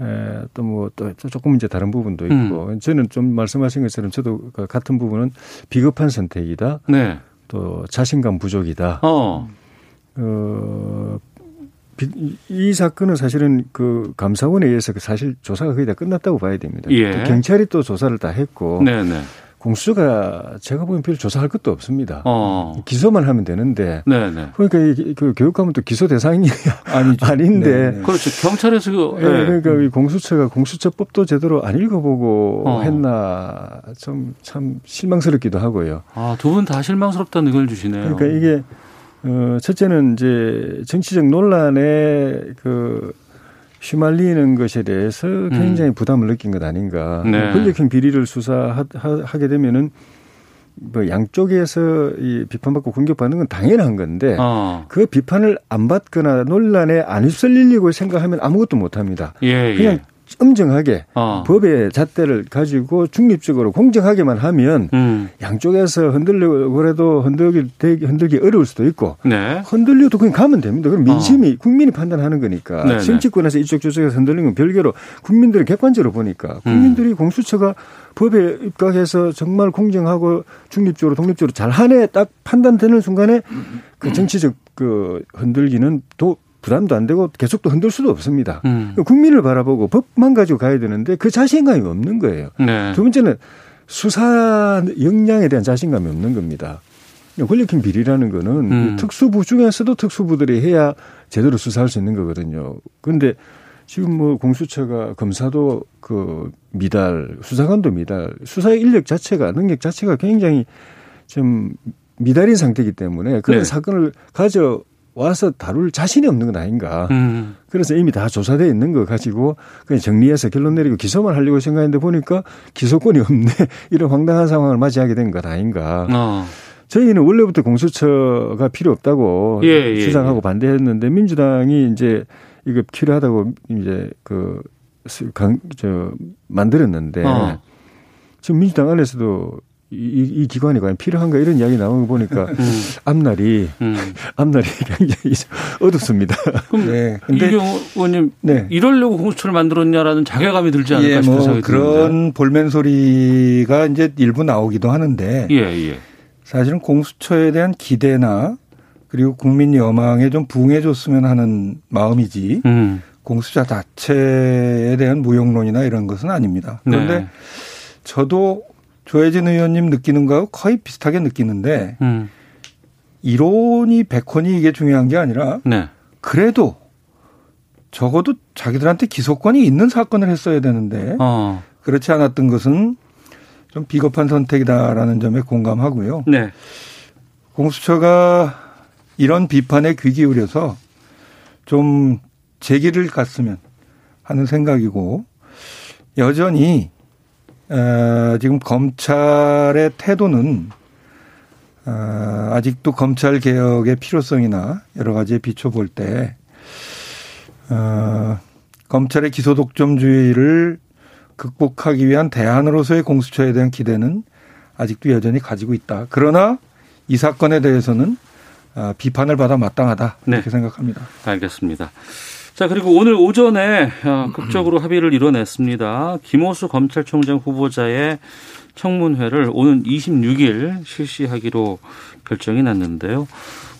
또뭐 또 조금 이제 다른 부분도 있고. 음. 저는 좀 말씀하신 것처럼 저도 그 같은 부분은 비겁한 선택이다. 네. 또 자신감 부족이다. 어. 어, 이 사건은 사실은 그 감사원에 의해서 그 사실 조사가 거의 다 끝났다고 봐야 됩니다. 예. 경찰이 또 조사를 다 했고 네네. 공수처가 제가 보기엔 별로 조사할 것도 없습니다. 어. 기소만 하면 되는데. 네네. 네. 그러니까 이, 그 교육하면 또 기소 대상이 아니 아닌데. 네네. 네. 그렇죠. 경찰에서 그, 네. 네. 그러니까 이 공수처가 공수처법도 제대로 안 읽어보고 어. 했나 좀 참 실망스럽기도 하고요. 아, 두 분 다 실망스럽다는 의견을 주시네요. 그러니까 이게 어 첫째는 이제 정치적 논란에 그 휘말리는 것에 대해서 굉장히 음. 부담을 느낀 것 아닌가. 네. 권력형 비리를 수사하게 되면은 뭐 양쪽에서 이 비판받고 공격받는 건 당연한 건데 어. 그 비판을 안 받거나 논란에 안 휩쓸리려고 생각하면 아무것도 못 합니다. 예, 그냥 예. 엄정하게 어. 법의 잣대를 가지고 중립적으로 공정하게만 하면 음. 양쪽에서 흔들려고 해도 흔들기 흔들기 어려울 수도 있고 네. 흔들려도 그냥 가면 됩니다. 그럼 민심이 어. 국민이 판단하는 거니까 네네. 정치권에서 이쪽 저쪽에서 흔들리는 건 별개로 국민들은 객관적으로 보니까 국민들이 음. 공수처가 법에 입각해서 정말 공정하고 중립적으로 독립적으로 잘 하네 딱 판단되는 순간에 그 정치적 그 흔들기는 또 부담도 안 되고 계속 또 흔들 수도 없습니다. 음. 국민을 바라보고 법만 가지고 가야 되는데 그 자신감이 없는 거예요. 네. 두 번째는 수사 역량에 대한 자신감이 없는 겁니다. 권력형 비리라는 거는 음. 특수부 중에서도 특수부들이 해야 제대로 수사할 수 있는 거거든요. 그런데 지금 뭐 공수처가 검사도 그 미달, 수사관도 미달, 수사의 인력 자체가 능력 자체가 굉장히 좀 미달인 상태이기 때문에 그런 네. 사건을 가져 와서 다룰 자신이 없는 건 아닌가. 음. 그래서 이미 다 조사되어 있는 거 가지고 그냥 정리해서 결론 내리고 기소만 하려고 생각했는데 보니까 기소권이 없네. 이런 황당한 상황을 맞이하게 된 것 아닌가. 어. 저희는 원래부터 공수처가 필요 없다고 예, 예, 주장하고 예. 반대했는데 민주당이 이제 이거 필요하다고 이제 그, 강, 저, 만들었는데 어. 지금 민주당 안에서도 이, 이 기관이 과연 필요한가 이런 이야기 나오는 거 보니까 음. 앞날이 음. 앞날이 굉장히 어둡습니다. 그럼 네. 이경 의원님 네. 이러려고 공수처를 만들었냐라는 자괴감이 들지 않을까 예, 싶은 뭐 생각이 그런 드는데. 볼멘 소리가 이제 일부 나오기도 하는데 예, 예. 사실은 공수처에 대한 기대나 그리고 국민 여망에 좀 부응해줬으면 하는 마음이지 음. 공수처 자체에 대한 무용론이나 이런 것은 아닙니다. 그런데 네. 저도 조혜진 의원님 느끼는 거하고 거의 비슷하게 느끼는데 음. 이론이 백혼이 이게 중요한 게 아니라 네. 그래도 적어도 자기들한테 기소권이 있는 사건을 했어야 되는데 어. 그렇지 않았던 것은 좀 비겁한 선택이다라는 점에 공감하고요. 네. 공수처가 이런 비판에 귀 기울여서 좀 제기를 갔으면 하는 생각이고 여전히 어, 지금 검찰의 태도는 어, 아직도 검찰 개혁의 필요성이나 여러 가지에 비춰볼 때 어, 검찰의 기소 독점주의를 극복하기 위한 대안으로서의 공수처에 대한 기대는 아직도 여전히 가지고 있다. 그러나 이 사건에 대해서는 어, 비판을 받아 마땅하다 이렇게 네. 생각합니다. 알겠습니다. 자, 그리고 오늘 오전에 어, 극적으로 합의를 이뤄냈습니다. 김호수 검찰총장 후보자의 청문회를 오는 26일 실시하기로 결정이 났는데요.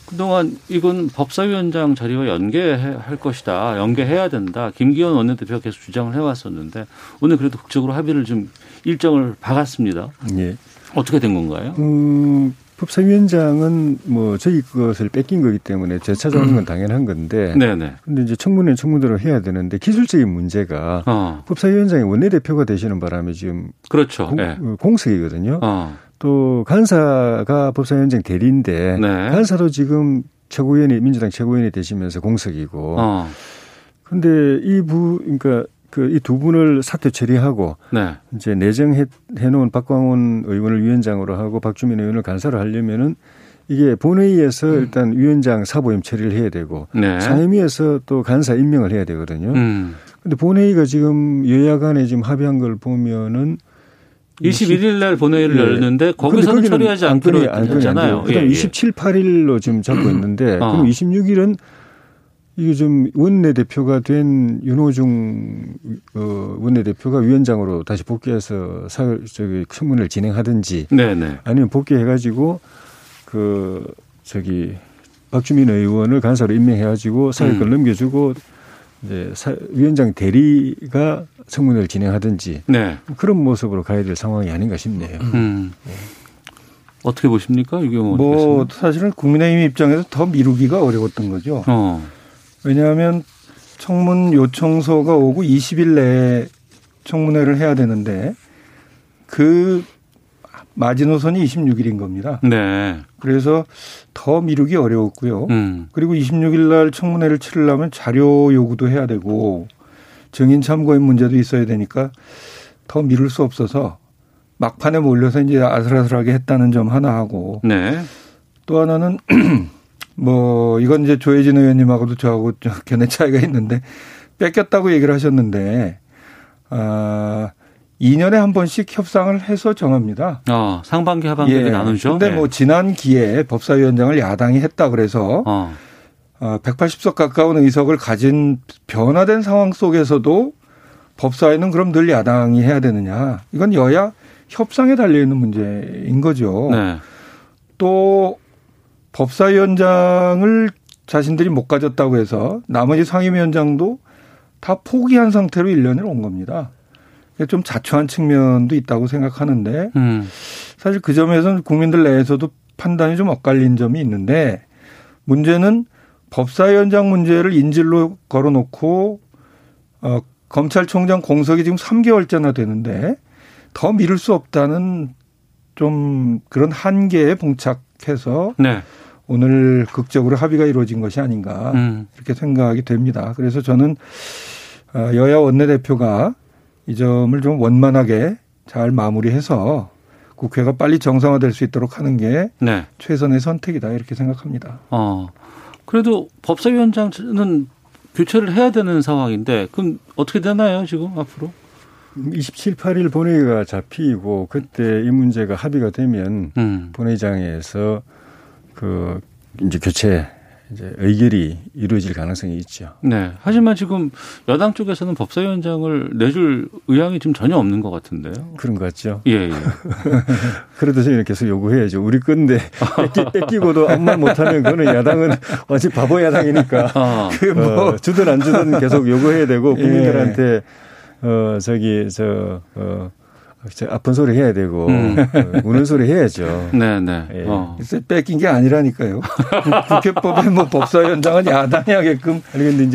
그동안 이건 법사위원장 자리와 연계할 것이다. 연계해야 된다. 김기현 원내대표가 계속 주장을 해왔었는데 오늘 그래도 극적으로 합의를 좀 일정을 박았습니다. 예. 어떻게 된 건가요? 음, 법사위원장은 뭐 저희 것을 뺏긴 거기 때문에 재차정하는 건 당연한 건데. 네네. 근데 이제 청문회 청문대로 해야 되는데 기술적인 문제가 어. 법사위원장이 원내대표가 되시는 바람에 지금 그렇죠. 공, 네. 공석이거든요. 어. 또 간사가 법사위원장 대리인데 네. 간사도 지금 최고위원이 민주당 최고위원이 되시면서 공석이고. 어. 근데 이 부 그러니까 그 이 두 분을 사퇴 처리하고 네. 이제 내정해 놓은 박광원 의원을 위원장으로 하고 박주민 의원을 간사로 하려면은 이게 본회의에서 음. 일단 위원장 사보임 처리를 해야 되고 네. 상임위에서 또 간사 임명을 해야 되거든요. 음. 근데 본회의가 지금 여야 간에 지금 합의한 걸 보면은 21일 날 본회의를 예. 열는데 거기서는 처리하지 않기로 했잖아요. 그다음 예, 예. 27, 8일로 지금 잡고 있는데 어. 그럼 26일은 이게 좀 원내대표가 된 윤호중 어, 원내대표가 위원장으로 다시 복귀해서 사 저기 청문회를 진행하든지 네네. 아니면 복귀해가지고 그 저기 박주민 의원을 간사로 임명해가지고 사회권 음. 넘겨주고 이제 사, 위원장 대리가 청문회를 진행하든지 네. 그런 모습으로 가야 될 상황이 아닌가 싶네요. 음. 네. 어떻게 보십니까? 이게 뭐 사실은 국민의힘 입장에서 더 미루기가 어려웠던 거죠. 어. 왜냐하면 청문 요청서가 오고 20일 내에 청문회를 해야 되는데 그 마지노선이 26일인 겁니다. 네. 그래서 더 미루기 어려웠고요. 음. 그리고 26일 날 청문회를 치르려면 자료 요구도 해야 되고 증인 참고인 문제도 있어야 되니까 더 미룰 수 없어서 막판에 몰려서 이제 아슬아슬하게 했다는 점 하나 하고 네. 또 하나는 뭐 이건 이제 조혜진 의원님하고도 저하고 견해 차이가 있는데 뺏겼다고 얘기를 하셨는데 아 2년에 한 번씩 협상을 해서 정합니다. 어, 상반기 하반기 예. 나누죠. 근데 네. 뭐 지난 기회에 법사위원장을 야당이 했다 그래서 어. 180석 어, 가까운 의석을 가진 변화된 상황 속에서도 법사위는 그럼 늘 야당이 해야 되느냐. 이건 여야 협상에 달려 있는 문제인 거죠. 네. 또 법사위원장을 자신들이 못 가졌다고 해서 나머지 상임위원장도 다 포기한 상태로 1년을 온 겁니다. 좀 자초한 측면도 있다고 생각하는데 음. 사실 그 점에서는 국민들 내에서도 판단이 좀 엇갈린 점이 있는데 문제는 법사위원장 문제를 인질로 걸어놓고 어, 검찰총장 공석이 지금 3개월째나 되는데 더 미룰 수 없다는 좀 그런 한계에 봉착해서 네. 오늘 극적으로 합의가 이루어진 것이 아닌가 음. 이렇게 생각이 됩니다. 그래서 저는 어, 여야 원내대표가 이 점을 좀 원만하게 잘 마무리해서 국회가 빨리 정상화될 수 있도록 하는 게 네. 최선의 선택이다 이렇게 생각합니다. 어. 그래도 법사위원장은 교체를 해야 되는 상황인데 그럼 어떻게 되나요 지금 앞으로? 27, 8일 본회의가 잡히고 그때 이 문제가 합의가 되면 음. 본회의장에서 그 이제 교체 이제 의결이 이루어질 가능성이 있죠. 네. 하지만 지금 여당 쪽에서는 법사위원장을 내줄 의향이 지금 전혀 없는 것 같은데요. 그런 것 같죠. 예, 예. 그래도 저희는 계속 요구해야죠. 우리 건데 뺏기, 고도 아무 말 못하면 그거는 야당은 완전 바보 야당이니까. 아. 그뭐 어, 주든 안 주든 계속 요구해야 되고 예. 국민들한테 예. 어 저기 저 어. 아픈 소리 해야 되고 음. 어, 우는 소리 해야죠. 네네. 네. 예. 어. 뺏긴 게 아니라니까요. 국회법에 뭐 법사위원장은 야당이 하게끔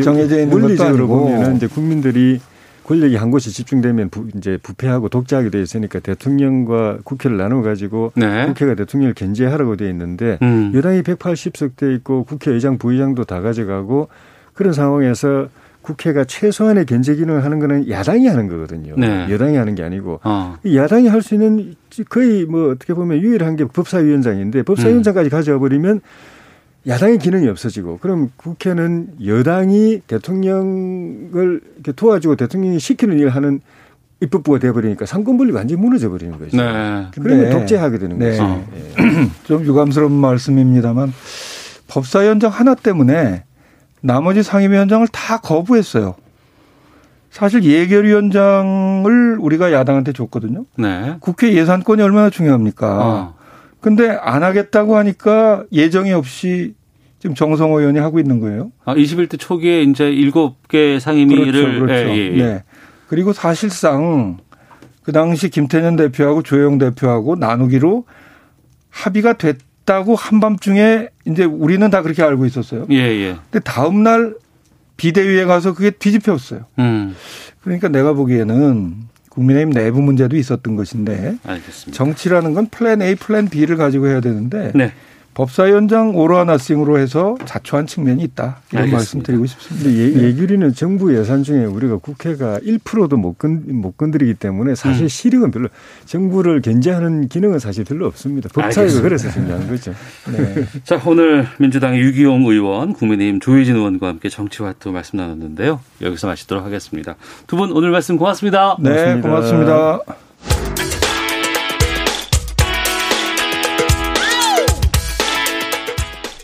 정해져 있는 물리적으로 보면은 이제 국민들이 권력이 한 곳에 집중되면 부, 이제 부패하고 독재하게 돼 있으니까 대통령과 국회를 나눠 가지고 네. 국회가 대통령을 견제하라고 돼 있는데 음. 여당이 180석 돼 있고 국회의장 부의장도 다 가져가고 그런 상황에서 국회가 최소한의 견제 기능을 하는 거는 야당이 하는 거거든요. 네. 여당이 하는 게 아니고 어. 야당이 할 수 있는 거의 뭐 어떻게 보면 유일한 게 법사위원장인데 법사위원장까지 음. 가져와 버리면 야당의 기능이 없어지고 그럼 국회는 여당이 대통령을 이렇게 도와주고 대통령이 시키는 일을 하는 입법부가 돼버리니까 상권분리 완전히 무너져 버리는 거죠. 네. 그러면 독재하게 되는 네. 거죠. 네. 좀 유감스러운 말씀입니다만 법사위원장 하나 때문에 나머지 상임위원장을 다 거부했어요. 사실 예결위원장을 우리가 야당한테 줬거든요. 네. 국회 예산권이 얼마나 중요합니까? 어. 근데 안 하겠다고 하니까 예정이 없이 지금 정성호 의원이 하고 있는 거예요. 아, 21대 초기에 이제 7개 상임위를 그렇죠. 그렇죠. 예, 예, 예. 네. 그리고 사실상 그 당시 김태년 대표하고 조영 대표하고 나누기로 합의가 됐 있다고 한밤중에 이제 우리는 다 그렇게 알고 있었어요. 예, 예. 근데 다음 날 비대위에 가서 그게 뒤집혔어요. 음. 그러니까 내가 보기에는 국민의힘 내부 문제도 있었던 것인데 알겠습니다. 정치라는 건 플랜 A, 플랜 B를 가지고 해야 되는데 네. 법사위원장 all or nothing으로 해서 자초한 측면이 있다. 이런 알겠습니다. 말씀 드리고 싶습니다. 예, 네. 예결위는 정부 예산 중에 우리가 국회가 1%도 못, 건, 못 건드리기 때문에 사실 음. 실익은 별로 정부를 견제하는 기능은 사실 별로 없습니다. 법사위가 그래서 중요한 거죠. 네. 자, 오늘 민주당의 유기홍 의원, 국민의힘 조해진 의원과 함께 정치화투 말씀 나눴는데요. 여기서 마치도록 하겠습니다. 두 분 오늘 말씀 고맙습니다. 네, 고맙습니다. 고맙습니다.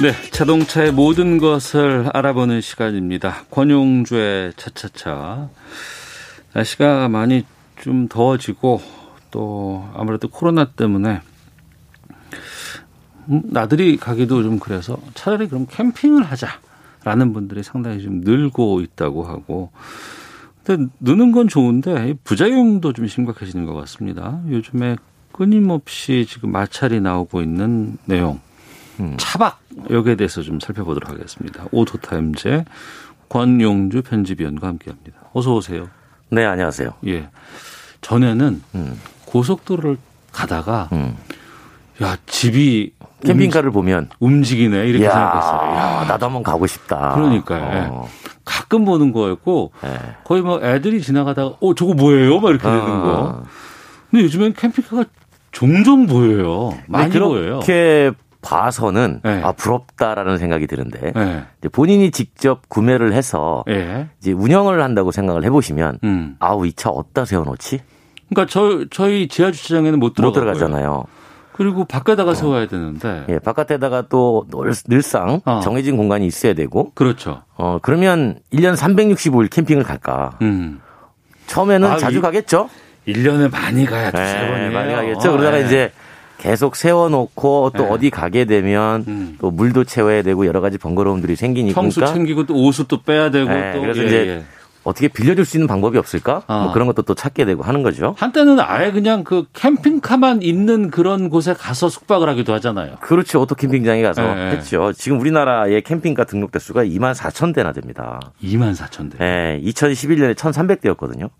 네, 자동차의 모든 것을 알아보는 시간입니다. 권용주의 차차차. 날씨가 많이 좀 더워지고 또 아무래도 코로나 때문에 음, 나들이 가기도 좀 그래서 차라리 그럼 캠핑을 하자라는 분들이 상당히 좀 늘고 있다고 하고 근데 느는 건 좋은데 부작용도 좀 심각해지는 것 같습니다. 요즘에 끊임없이 지금 마찰이 나오고 있는 내용. 음. 차박 여기에 대해서 좀 살펴보도록 하겠습니다. 오토타임즈 권용주 편집위원과 함께합니다. 어서 오세요. 네, 안녕하세요. 예. 전에는 음. 고속도로를 가다가 음. 야 집이 캠핑카를 움직, 보면 움직이네 이렇게 야, 생각했어요. 야, 나도 한번 가고 싶다. 그러니까요. 어. 예. 가끔 보는 거였고 네. 거의 뭐 애들이 지나가다가 어 저거 뭐예요? 막 이렇게 되는 거. 어. 근데 요즘엔 캠핑카가 종종 보여요. 많이 보여요. 이렇게 봐서는 네. 아 부럽다라는 생각이 드는데 네. 본인이 직접 구매를 해서 네. 이제 운영을 한다고 생각을 해보시면 음. 아우 이 차 어디다 세워놓지? 그러니까 저 저희 지하 주차장에는 못, 못 들어가잖아요. 그리고 바깥에다가 어. 세워야 되는데. 예, 바깥에다가 또 늘상 어. 정해진 공간이 있어야 되고. 그렇죠. 어, 그러면 1년 365일 캠핑을 갈까? 음. 처음에는 아, 자주 이, 가겠죠? 1년에 많이 가야 돼. 네, 많이 가겠죠. 아, 그러다가 네. 이제 계속 세워놓고 또 네. 어디 가게 되면 음. 또 물도 채워야 되고 여러 가지 번거로움들이 생기니까. 평수 챙기고 또 옷을 또 빼야 되고 네, 또. 그래서 예, 이제 예. 어떻게 빌려줄 수 있는 방법이 없을까? 뭐 어. 뭐 그런 것도 또 찾게 되고 하는 거죠. 한때는 아예 그냥 그 캠핑카만 있는 그런 곳에 가서 숙박을 하기도 하잖아요. 그렇죠. 오토 캠핑장에 가서 네. 했죠. 지금 우리나라의 캠핑카 등록 대수가 2만 4천 대나 됩니다. 2만 4천 대. 네. 2011년에 1,300대였거든요.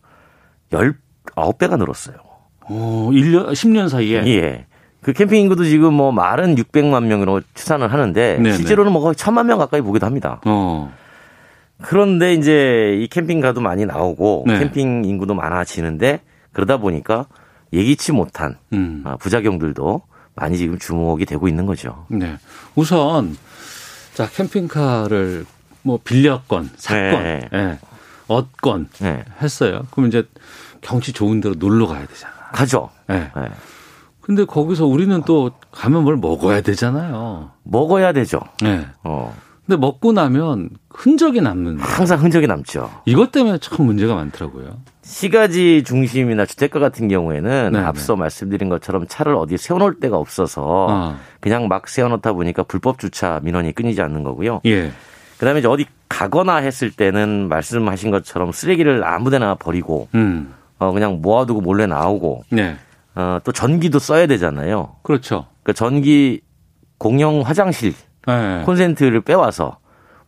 19배가 늘었어요. 오, 1년, 10년 사이에? 예. 그 캠핑 인구도 지금 뭐 말은 600만 명으로 추산을 하는데 네네. 실제로는 뭐 거의 1000만 명 가까이 보기도 합니다. 어. 그런데 이제 이 캠핑카도 많이 나오고 네. 캠핑 인구도 많아지는데 그러다 보니까 예기치 못한 음. 아, 부작용들도 많이 지금 주목이 되고 있는 거죠. 네. 우선 자 캠핑카를 뭐 빌렸건 샀건 네. 네. 얻건 네. 했어요. 그럼 이제 경치 좋은 데로 놀러 가야 되잖아. 가죠. 네. 네. 근데 거기서 우리는 또 가면 뭘 먹어야 되잖아요. 먹어야 되죠. 네. 어. 근데 먹고 나면 흔적이 남는. 항상 흔적이 남죠. 이것 때문에 참 문제가 많더라고요. 시가지 중심이나 주택가 같은 경우에는 네네. 앞서 말씀드린 것처럼 차를 어디 세워놓을 데가 없어서 어. 그냥 막 세워놓다 보니까 불법 주차 민원이 끊이지 않는 거고요. 예. 그다음에 이제 어디 가거나 했을 때는 말씀하신 것처럼 쓰레기를 아무데나 버리고 음. 어 그냥 모아두고 몰래 나오고 네. 어, 또 전기도 써야 되잖아요. 그렇죠. 그 전기 공용 화장실 네. 콘센트를 빼와서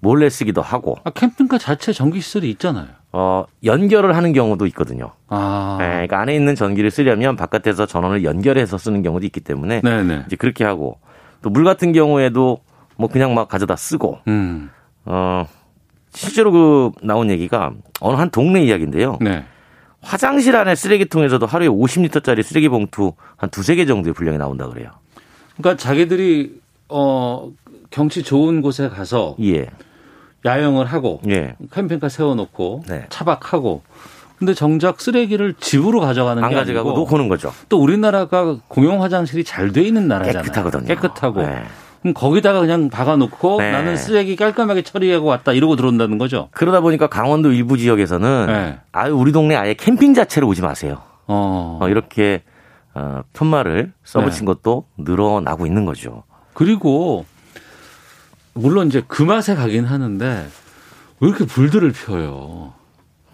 몰래 쓰기도 하고. 아, 캠핑카 자체 전기 시설이 있잖아요. 어, 연결을 하는 경우도 있거든요. 아. 네, 그러니까 안에 있는 전기를 쓰려면 바깥에서 전원을 연결해서 쓰는 경우도 있기 때문에 네네. 이제 그렇게 하고 또 물 같은 경우에도 뭐 그냥 막 가져다 쓰고 음. 어 실제로 그 나온 얘기가 어느 한 동네 이야기인데요. 네. 화장실 안에 쓰레기통에서도 하루에 50리터짜리 쓰레기 봉투 한 두세 개 정도의 분량이 나온다 그래요. 그러니까 자기들이 어 경치 좋은 곳에 가서 예. 야영을 하고 예. 캠핑카 세워놓고 네. 차박하고 근데 정작 쓰레기를 집으로 가져가는 게 가져가고 아니고 놓고는 거죠. 또 우리나라가 공용 화장실이 잘 돼 있는 나라잖아요. 깨끗하거든요. 깨끗하고. 네. 그럼 거기다가 그냥 박아놓고 네. 나는 쓰레기 깔끔하게 처리하고 왔다 이러고 들어온다는 거죠. 그러다 보니까 강원도 일부 지역에서는 네. 아유 우리 동네 아예 캠핑 자체를 오지 마세요. 어. 어 이렇게 어, 편말을 써붙인 네. 것도 늘어나고 있는 거죠. 그리고 물론 이제 그 맛에 가긴 하는데 왜 이렇게 불들을 펴요?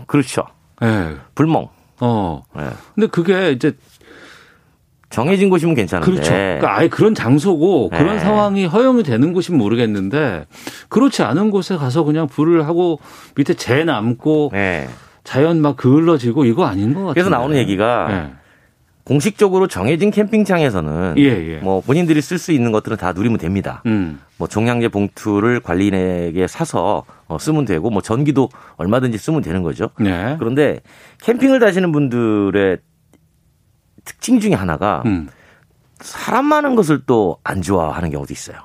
그렇죠. 예. 네. 불멍. 어. 네. 근데 그게 이제 정해진 곳이면 괜찮은데. 그렇죠. 그러니까 아예 그런 장소고 그런 네. 상황이 허용이 되는 곳이면 모르겠는데 그렇지 않은 곳에 가서 그냥 불을 하고 밑에 재 남고 네. 자연 막 그을러지고 이거 아닌 것 같아요. 그래서 나오는 얘기가 네. 공식적으로 정해진 캠핑장에서는 예, 예. 뭐 본인들이 쓸 수 있는 것들은 다 누리면 됩니다. 음. 뭐 종량제 봉투를 관리인에게 사서 어, 쓰면 되고 뭐 전기도 얼마든지 쓰면 되는 거죠. 네. 그런데 캠핑을 다시는 분들의 특징 중에 하나가 음. 사람 많은 것을 또 안 좋아하는 경우도 있어요.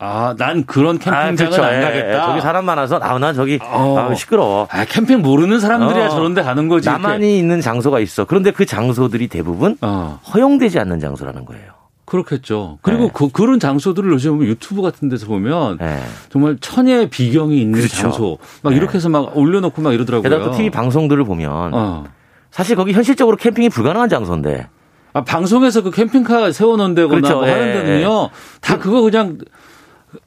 아, 난 그런 캠핑장은 아, 그렇죠. 안 예, 가겠다. 예, 저기 사람 많아서 아, 나 저기 어. 아, 시끄러워. 아, 캠핑 모르는 사람들이야 어. 저런데 가는 거지. 나만이 이렇게. 있는 장소가 있어. 그런데 그 장소들이 대부분 어. 허용되지 않는 장소라는 거예요. 그렇겠죠. 그리고 네. 그, 그런 장소들을 요즘 유튜브 같은 데서 보면 네. 정말 천의 비경이 있는 그렇죠. 장소 막 네. 이렇게 해서 막 올려놓고 막 이러더라고요. 게다가 또 TV 방송들을 보면 어. 사실 거기 현실적으로 캠핑이 불가능한 장소인데 아, 방송에서 그 캠핑카 세워놓은 데거나 그렇죠. 뭐 하는 예, 데는요. 예. 다 그거 그냥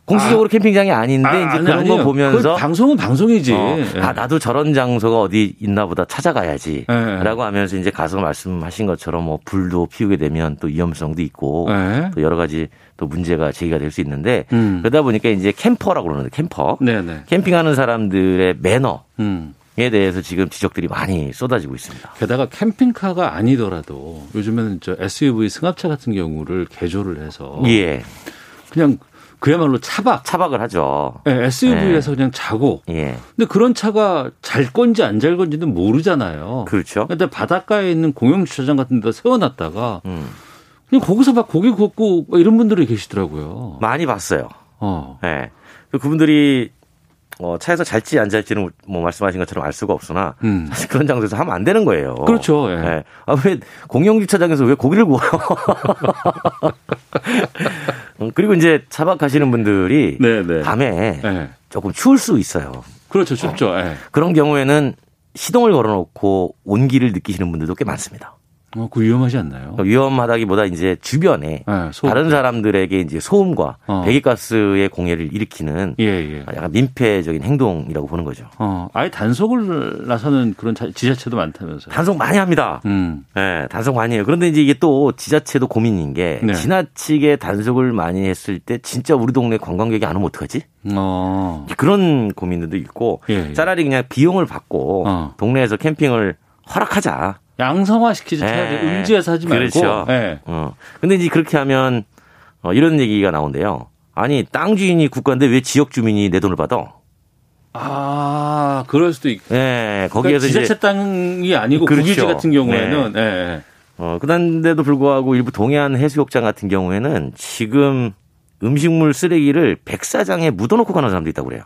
공식적으로 아, 캠핑장이 아닌데 아, 이제 아니, 그런 아니에요. 거 보면서 방송은 방송이지. 어, 예. 아 나도 저런 장소가 어디 있나 보다 찾아가야지라고 예. 하면서 이제 가서 말씀하신 것처럼 뭐 불도 피우게 되면 또 위험성도 있고 예. 또 여러 가지 또 문제가 제기가 될 수 있는데 음. 그러다 보니까 이제 캠퍼라고 그러는데 캠퍼 네네. 캠핑하는 사람들의 매너 음. 에 대해서 지금 지적들이 많이 쏟아지고 있습니다. 게다가 캠핑카가 아니더라도 요즘에는 저 SUV 승합차 같은 경우를 개조를 해서 예. 그냥 그야말로 차박. 차박을 하죠. 네, SUV에서 네. 그냥 자고. 예. 근데 그런 차가 잘 건지 안 잘 건지는 모르잖아요. 그렇죠. 근데 바닷가에 있는 공영 주차장 같은 데 세워놨다가 음. 그냥 거기서 막 고기 굽고 이런 분들이 계시더라고요. 많이 봤어요. 어. 네. 그분들이 어, 차에서 잘지 안 잘지는 뭐 말씀하신 것처럼 알 수가 없으나 음. 사실 그런 장소에서 하면 안 되는 거예요. 그렇죠. 예. 네. 아, 왜 공영 주차장에서 왜 고기를 구워요? 음, 그리고 이제 차박하시는 분들이 네네. 네. 밤에 네. 조금 추울 수 있어요. 그렇죠. 춥죠. 어. 네. 그런 경우에는 시동을 걸어놓고 온기를 느끼시는 분들도 꽤 많습니다. 어, 그 위험하지 않나요? 위험하다기보다 이제 주변에 네, 다른 사람들에게 이제 소음과 어. 배기가스의 공해를 일으키는 예, 예. 약간 민폐적인 행동이라고 보는 거죠. 어, 아예 단속을 나서는 그런 지자체도 많다면서요? 단속 많이 합니다. 음. 네, 단속 많이 해요. 그런데 이제 이게 또 지자체도 고민인 게 네. 지나치게 단속을 많이 했을 때 진짜 우리 동네 관광객이 안 오면 어떡하지? 어. 그런 고민들도 있고 예, 예. 차라리 그냥 비용을 받고 어. 동네에서 캠핑을 허락하자. 양성화 시키지 차라리 네. 음지에서 하지 말고. 그렇죠. 네. 어. 근데 이제 그렇게 하면 어, 이런 얘기가 나온대요. 아니 땅 주인이 국가인데 왜 지역 주민이 내 돈을 받아? 아, 그럴 수도 있고. 네, 거기에서 그러니까 지자체 땅이 아니고 그렇죠. 국유지 같은 경우에는. 네. 네. 어, 그런데도 불구하고 일부 동해안 해수욕장 같은 경우에는 지금 음식물 쓰레기를 백사장에 묻어놓고 가는 사람도 있다고 그래요.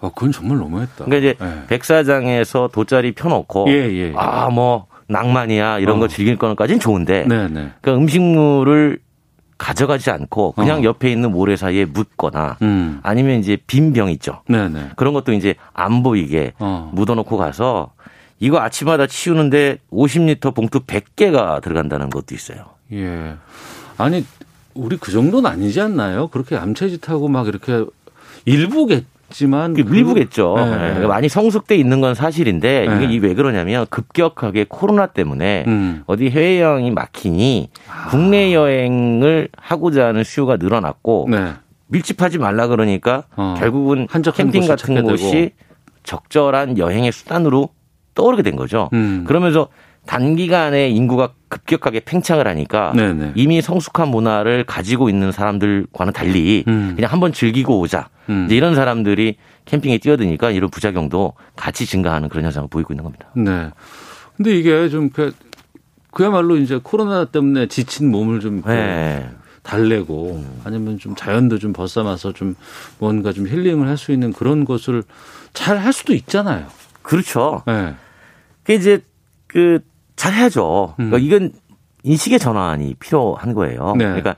아, 그건 정말 너무했다. 그러니까 이제 네. 백사장에서 돗자리 펴놓고 예, 예. 아뭐 낭만이야 이런 어. 거 즐길 거는까지는 좋은데 네, 네. 그러니까 음식물을 가져가지 않고 그냥 어. 옆에 있는 모래 사이에 묻거나 음. 아니면 이제 빈 병 있죠. 네네. 네. 그런 것도 이제 안 보이게 어. 묻어놓고 가서 이거 아침마다 치우는데 50리터 봉투 100개가 들어간다는 것도 있어요. 예. 아니 우리 그 정도는 아니지 않나요? 그렇게 암체짓하고 막 이렇게 일부겠 있지만 일부겠죠. 네. 네. 그러니까 많이 성숙돼 있는 건 사실인데 네. 이게 왜 그러냐면 급격하게 코로나 때문에 음. 어디 해외 여행이 막히니 아. 국내 여행을 하고자 하는 수요가 늘어났고 네. 밀집하지 말라 그러니까 어. 결국은 캠핑 같은 곳이 되고. 적절한 여행의 수단으로 떠오르게 된 거죠. 음. 그러면서 단기간에 인구가 급격하게 팽창을 하니까 네네. 이미 성숙한 문화를 가지고 있는 사람들과는 달리 음. 그냥 한번 즐기고 오자. 음. 이런 사람들이 캠핑에 뛰어드니까 이런 부작용도 같이 증가하는 그런 현상을 보이고 있는 겁니다. 네. 근데 이게 좀 그, 그야말로 이제 코로나 때문에 지친 몸을 좀그 네. 달래고 음. 아니면 좀 자연도 좀 벗삼아서 좀 뭔가 좀 힐링을 할 수 있는 그런 것을 잘 할 수도 있잖아요. 그렇죠. 네. 그 이제 그 잘해야죠. 그러니까 음. 이건 인식의 전환이 필요한 거예요. 네. 그러니까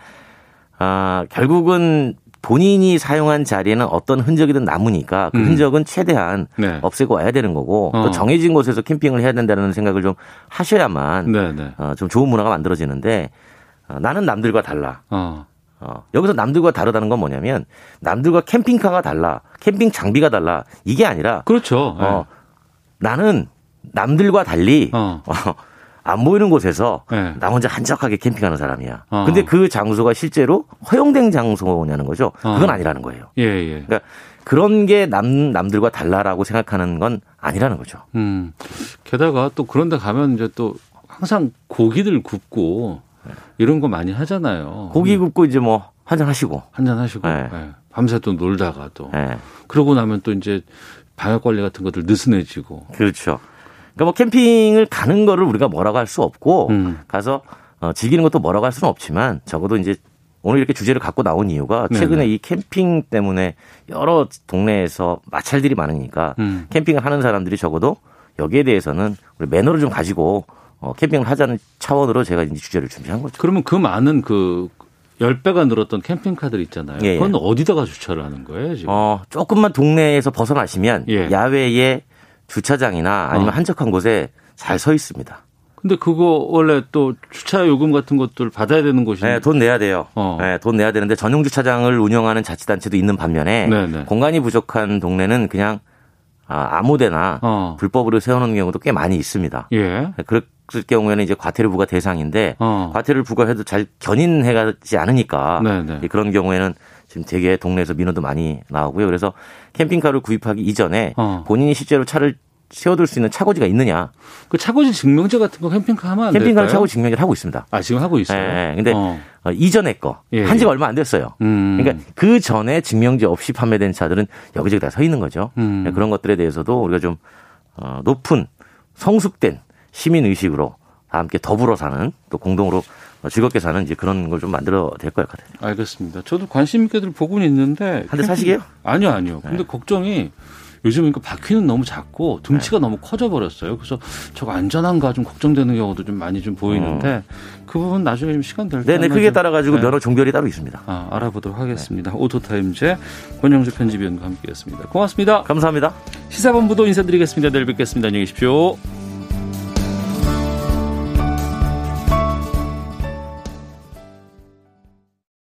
아 결국은 본인이 사용한 자리에는 어떤 흔적이든 남으니까 그 음. 흔적은 최대한 네. 없애고 와야 되는 거고 어. 또 정해진 곳에서 캠핑을 해야 된다는 생각을 좀 하셔야만 네, 네. 어, 좀 좋은 문화가 만들어지는데 어, 나는 남들과 달라. 어. 어. 여기서 남들과 다르다는 건 뭐냐면 남들과 캠핑카가 달라, 캠핑 장비가 달라 이게 아니라 그렇죠. 어, 네. 나는 남들과 달리 어. 어. 안 보이는 곳에서 네. 나 혼자 한적하게 캠핑하는 사람이야. 어. 근데 그 장소가 실제로 허용된 장소냐는 거죠. 어. 그건 아니라는 거예요. 예, 예. 그러니까 그런 게 남, 남들과 달라라고 생각하는 건 아니라는 거죠. 음. 게다가 또 그런 데 가면 이제 또 항상 고기들 굽고 이런 거 많이 하잖아요. 고기 굽고 이제 뭐 한잔 하시고. 한잔 하시고. 네. 네. 밤새 또 놀다가 또. 네. 그러고 나면 또 이제 방역 관리 같은 것들 느슨해지고. 그렇죠. 그러니까 뭐 캠핑을 가는 거를 우리가 뭐라고 할 수 없고 음. 가서 어, 즐기는 것도 뭐라고 할 수는 없지만 적어도 이제 오늘 이렇게 주제를 갖고 나온 이유가 최근에 네네. 이 캠핑 때문에 여러 동네에서 마찰들이 많으니까 음. 캠핑을 하는 사람들이 적어도 여기에 대해서는 우리 매너를 좀 가지고 어, 캠핑을 하자는 차원으로 제가 이제 주제를 준비한 거죠. 그러면 그 많은 그 10배가 늘었던 캠핑카들 있잖아요. 예, 예. 그건 어디다가 주차를 하는 거예요, 지금? 어, 조금만 동네에서 벗어나시면 예. 야외에 주차장이나 아니면 어. 한적한 곳에 잘 서 있습니다. 근데 그거 원래 또 주차 요금 같은 것들 받아야 되는 곳이 네, 돈 내야 돼요. 어. 네, 돈 내야 되는데 전용 주차장을 운영하는 자치단체도 있는 반면에 네네. 네. 공간이 부족한 동네는 그냥 아, 아무데나 어. 불법으로 세워놓는 경우도 꽤 많이 있습니다. 예. 네, 그랬을 경우에는 이제 과태료 부과 대상인데 어. 과태료를 부과해도 잘 견인해가지 않으니까 네네. 네. 그런 경우에는 지금 되게 동네에서 민원도 많이 나오고요. 그래서 캠핑카를 구입하기 이전에 어. 본인이 실제로 차를 세워둘 수 있는 차고지가 있느냐. 그 차고지 증명제 같은 거 캠핑카 하면 안 캠핑카는 차고지 증명제를 하고 있습니다. 아, 지금 하고 있어요? 네. 근데 어. 어, 이전에 거. 예, 한 지가 예. 얼마 안 됐어요. 음. 그러니까 그 전에 증명제 없이 판매된 차들은 여기저기 다 서 있는 거죠. 음. 네, 그런 것들에 대해서도 우리가 좀 어, 높은 성숙된 시민 의식으로 다 함께 더불어 사는 또 공동으로 즐겁게 사는 이제 그런 걸 좀 만들어야 될 것 같아요. 알겠습니다. 저도 관심 있게들 보고는 있는데 한대 사시게요? 아니요, 아니요. 근데 네. 걱정이 요즘은 그 바퀴는 너무 작고 등치가 네. 너무 커져 버렸어요. 그래서 저거 안전한가 좀 걱정되는 경우도 좀 많이 좀 보이는데 어. 그 부분 나중에 좀 시간 될 때. 네네 크게 따라 가지고 네. 면허 종별이 따로 있습니다. 아, 알아보도록 하겠습니다. 네. 오토타임즈 권영주 편집위원과 함께했습니다. 고맙습니다. 감사합니다. 시사본부도 인사드리겠습니다. 내일 뵙겠습니다. 안녕히 계십시오.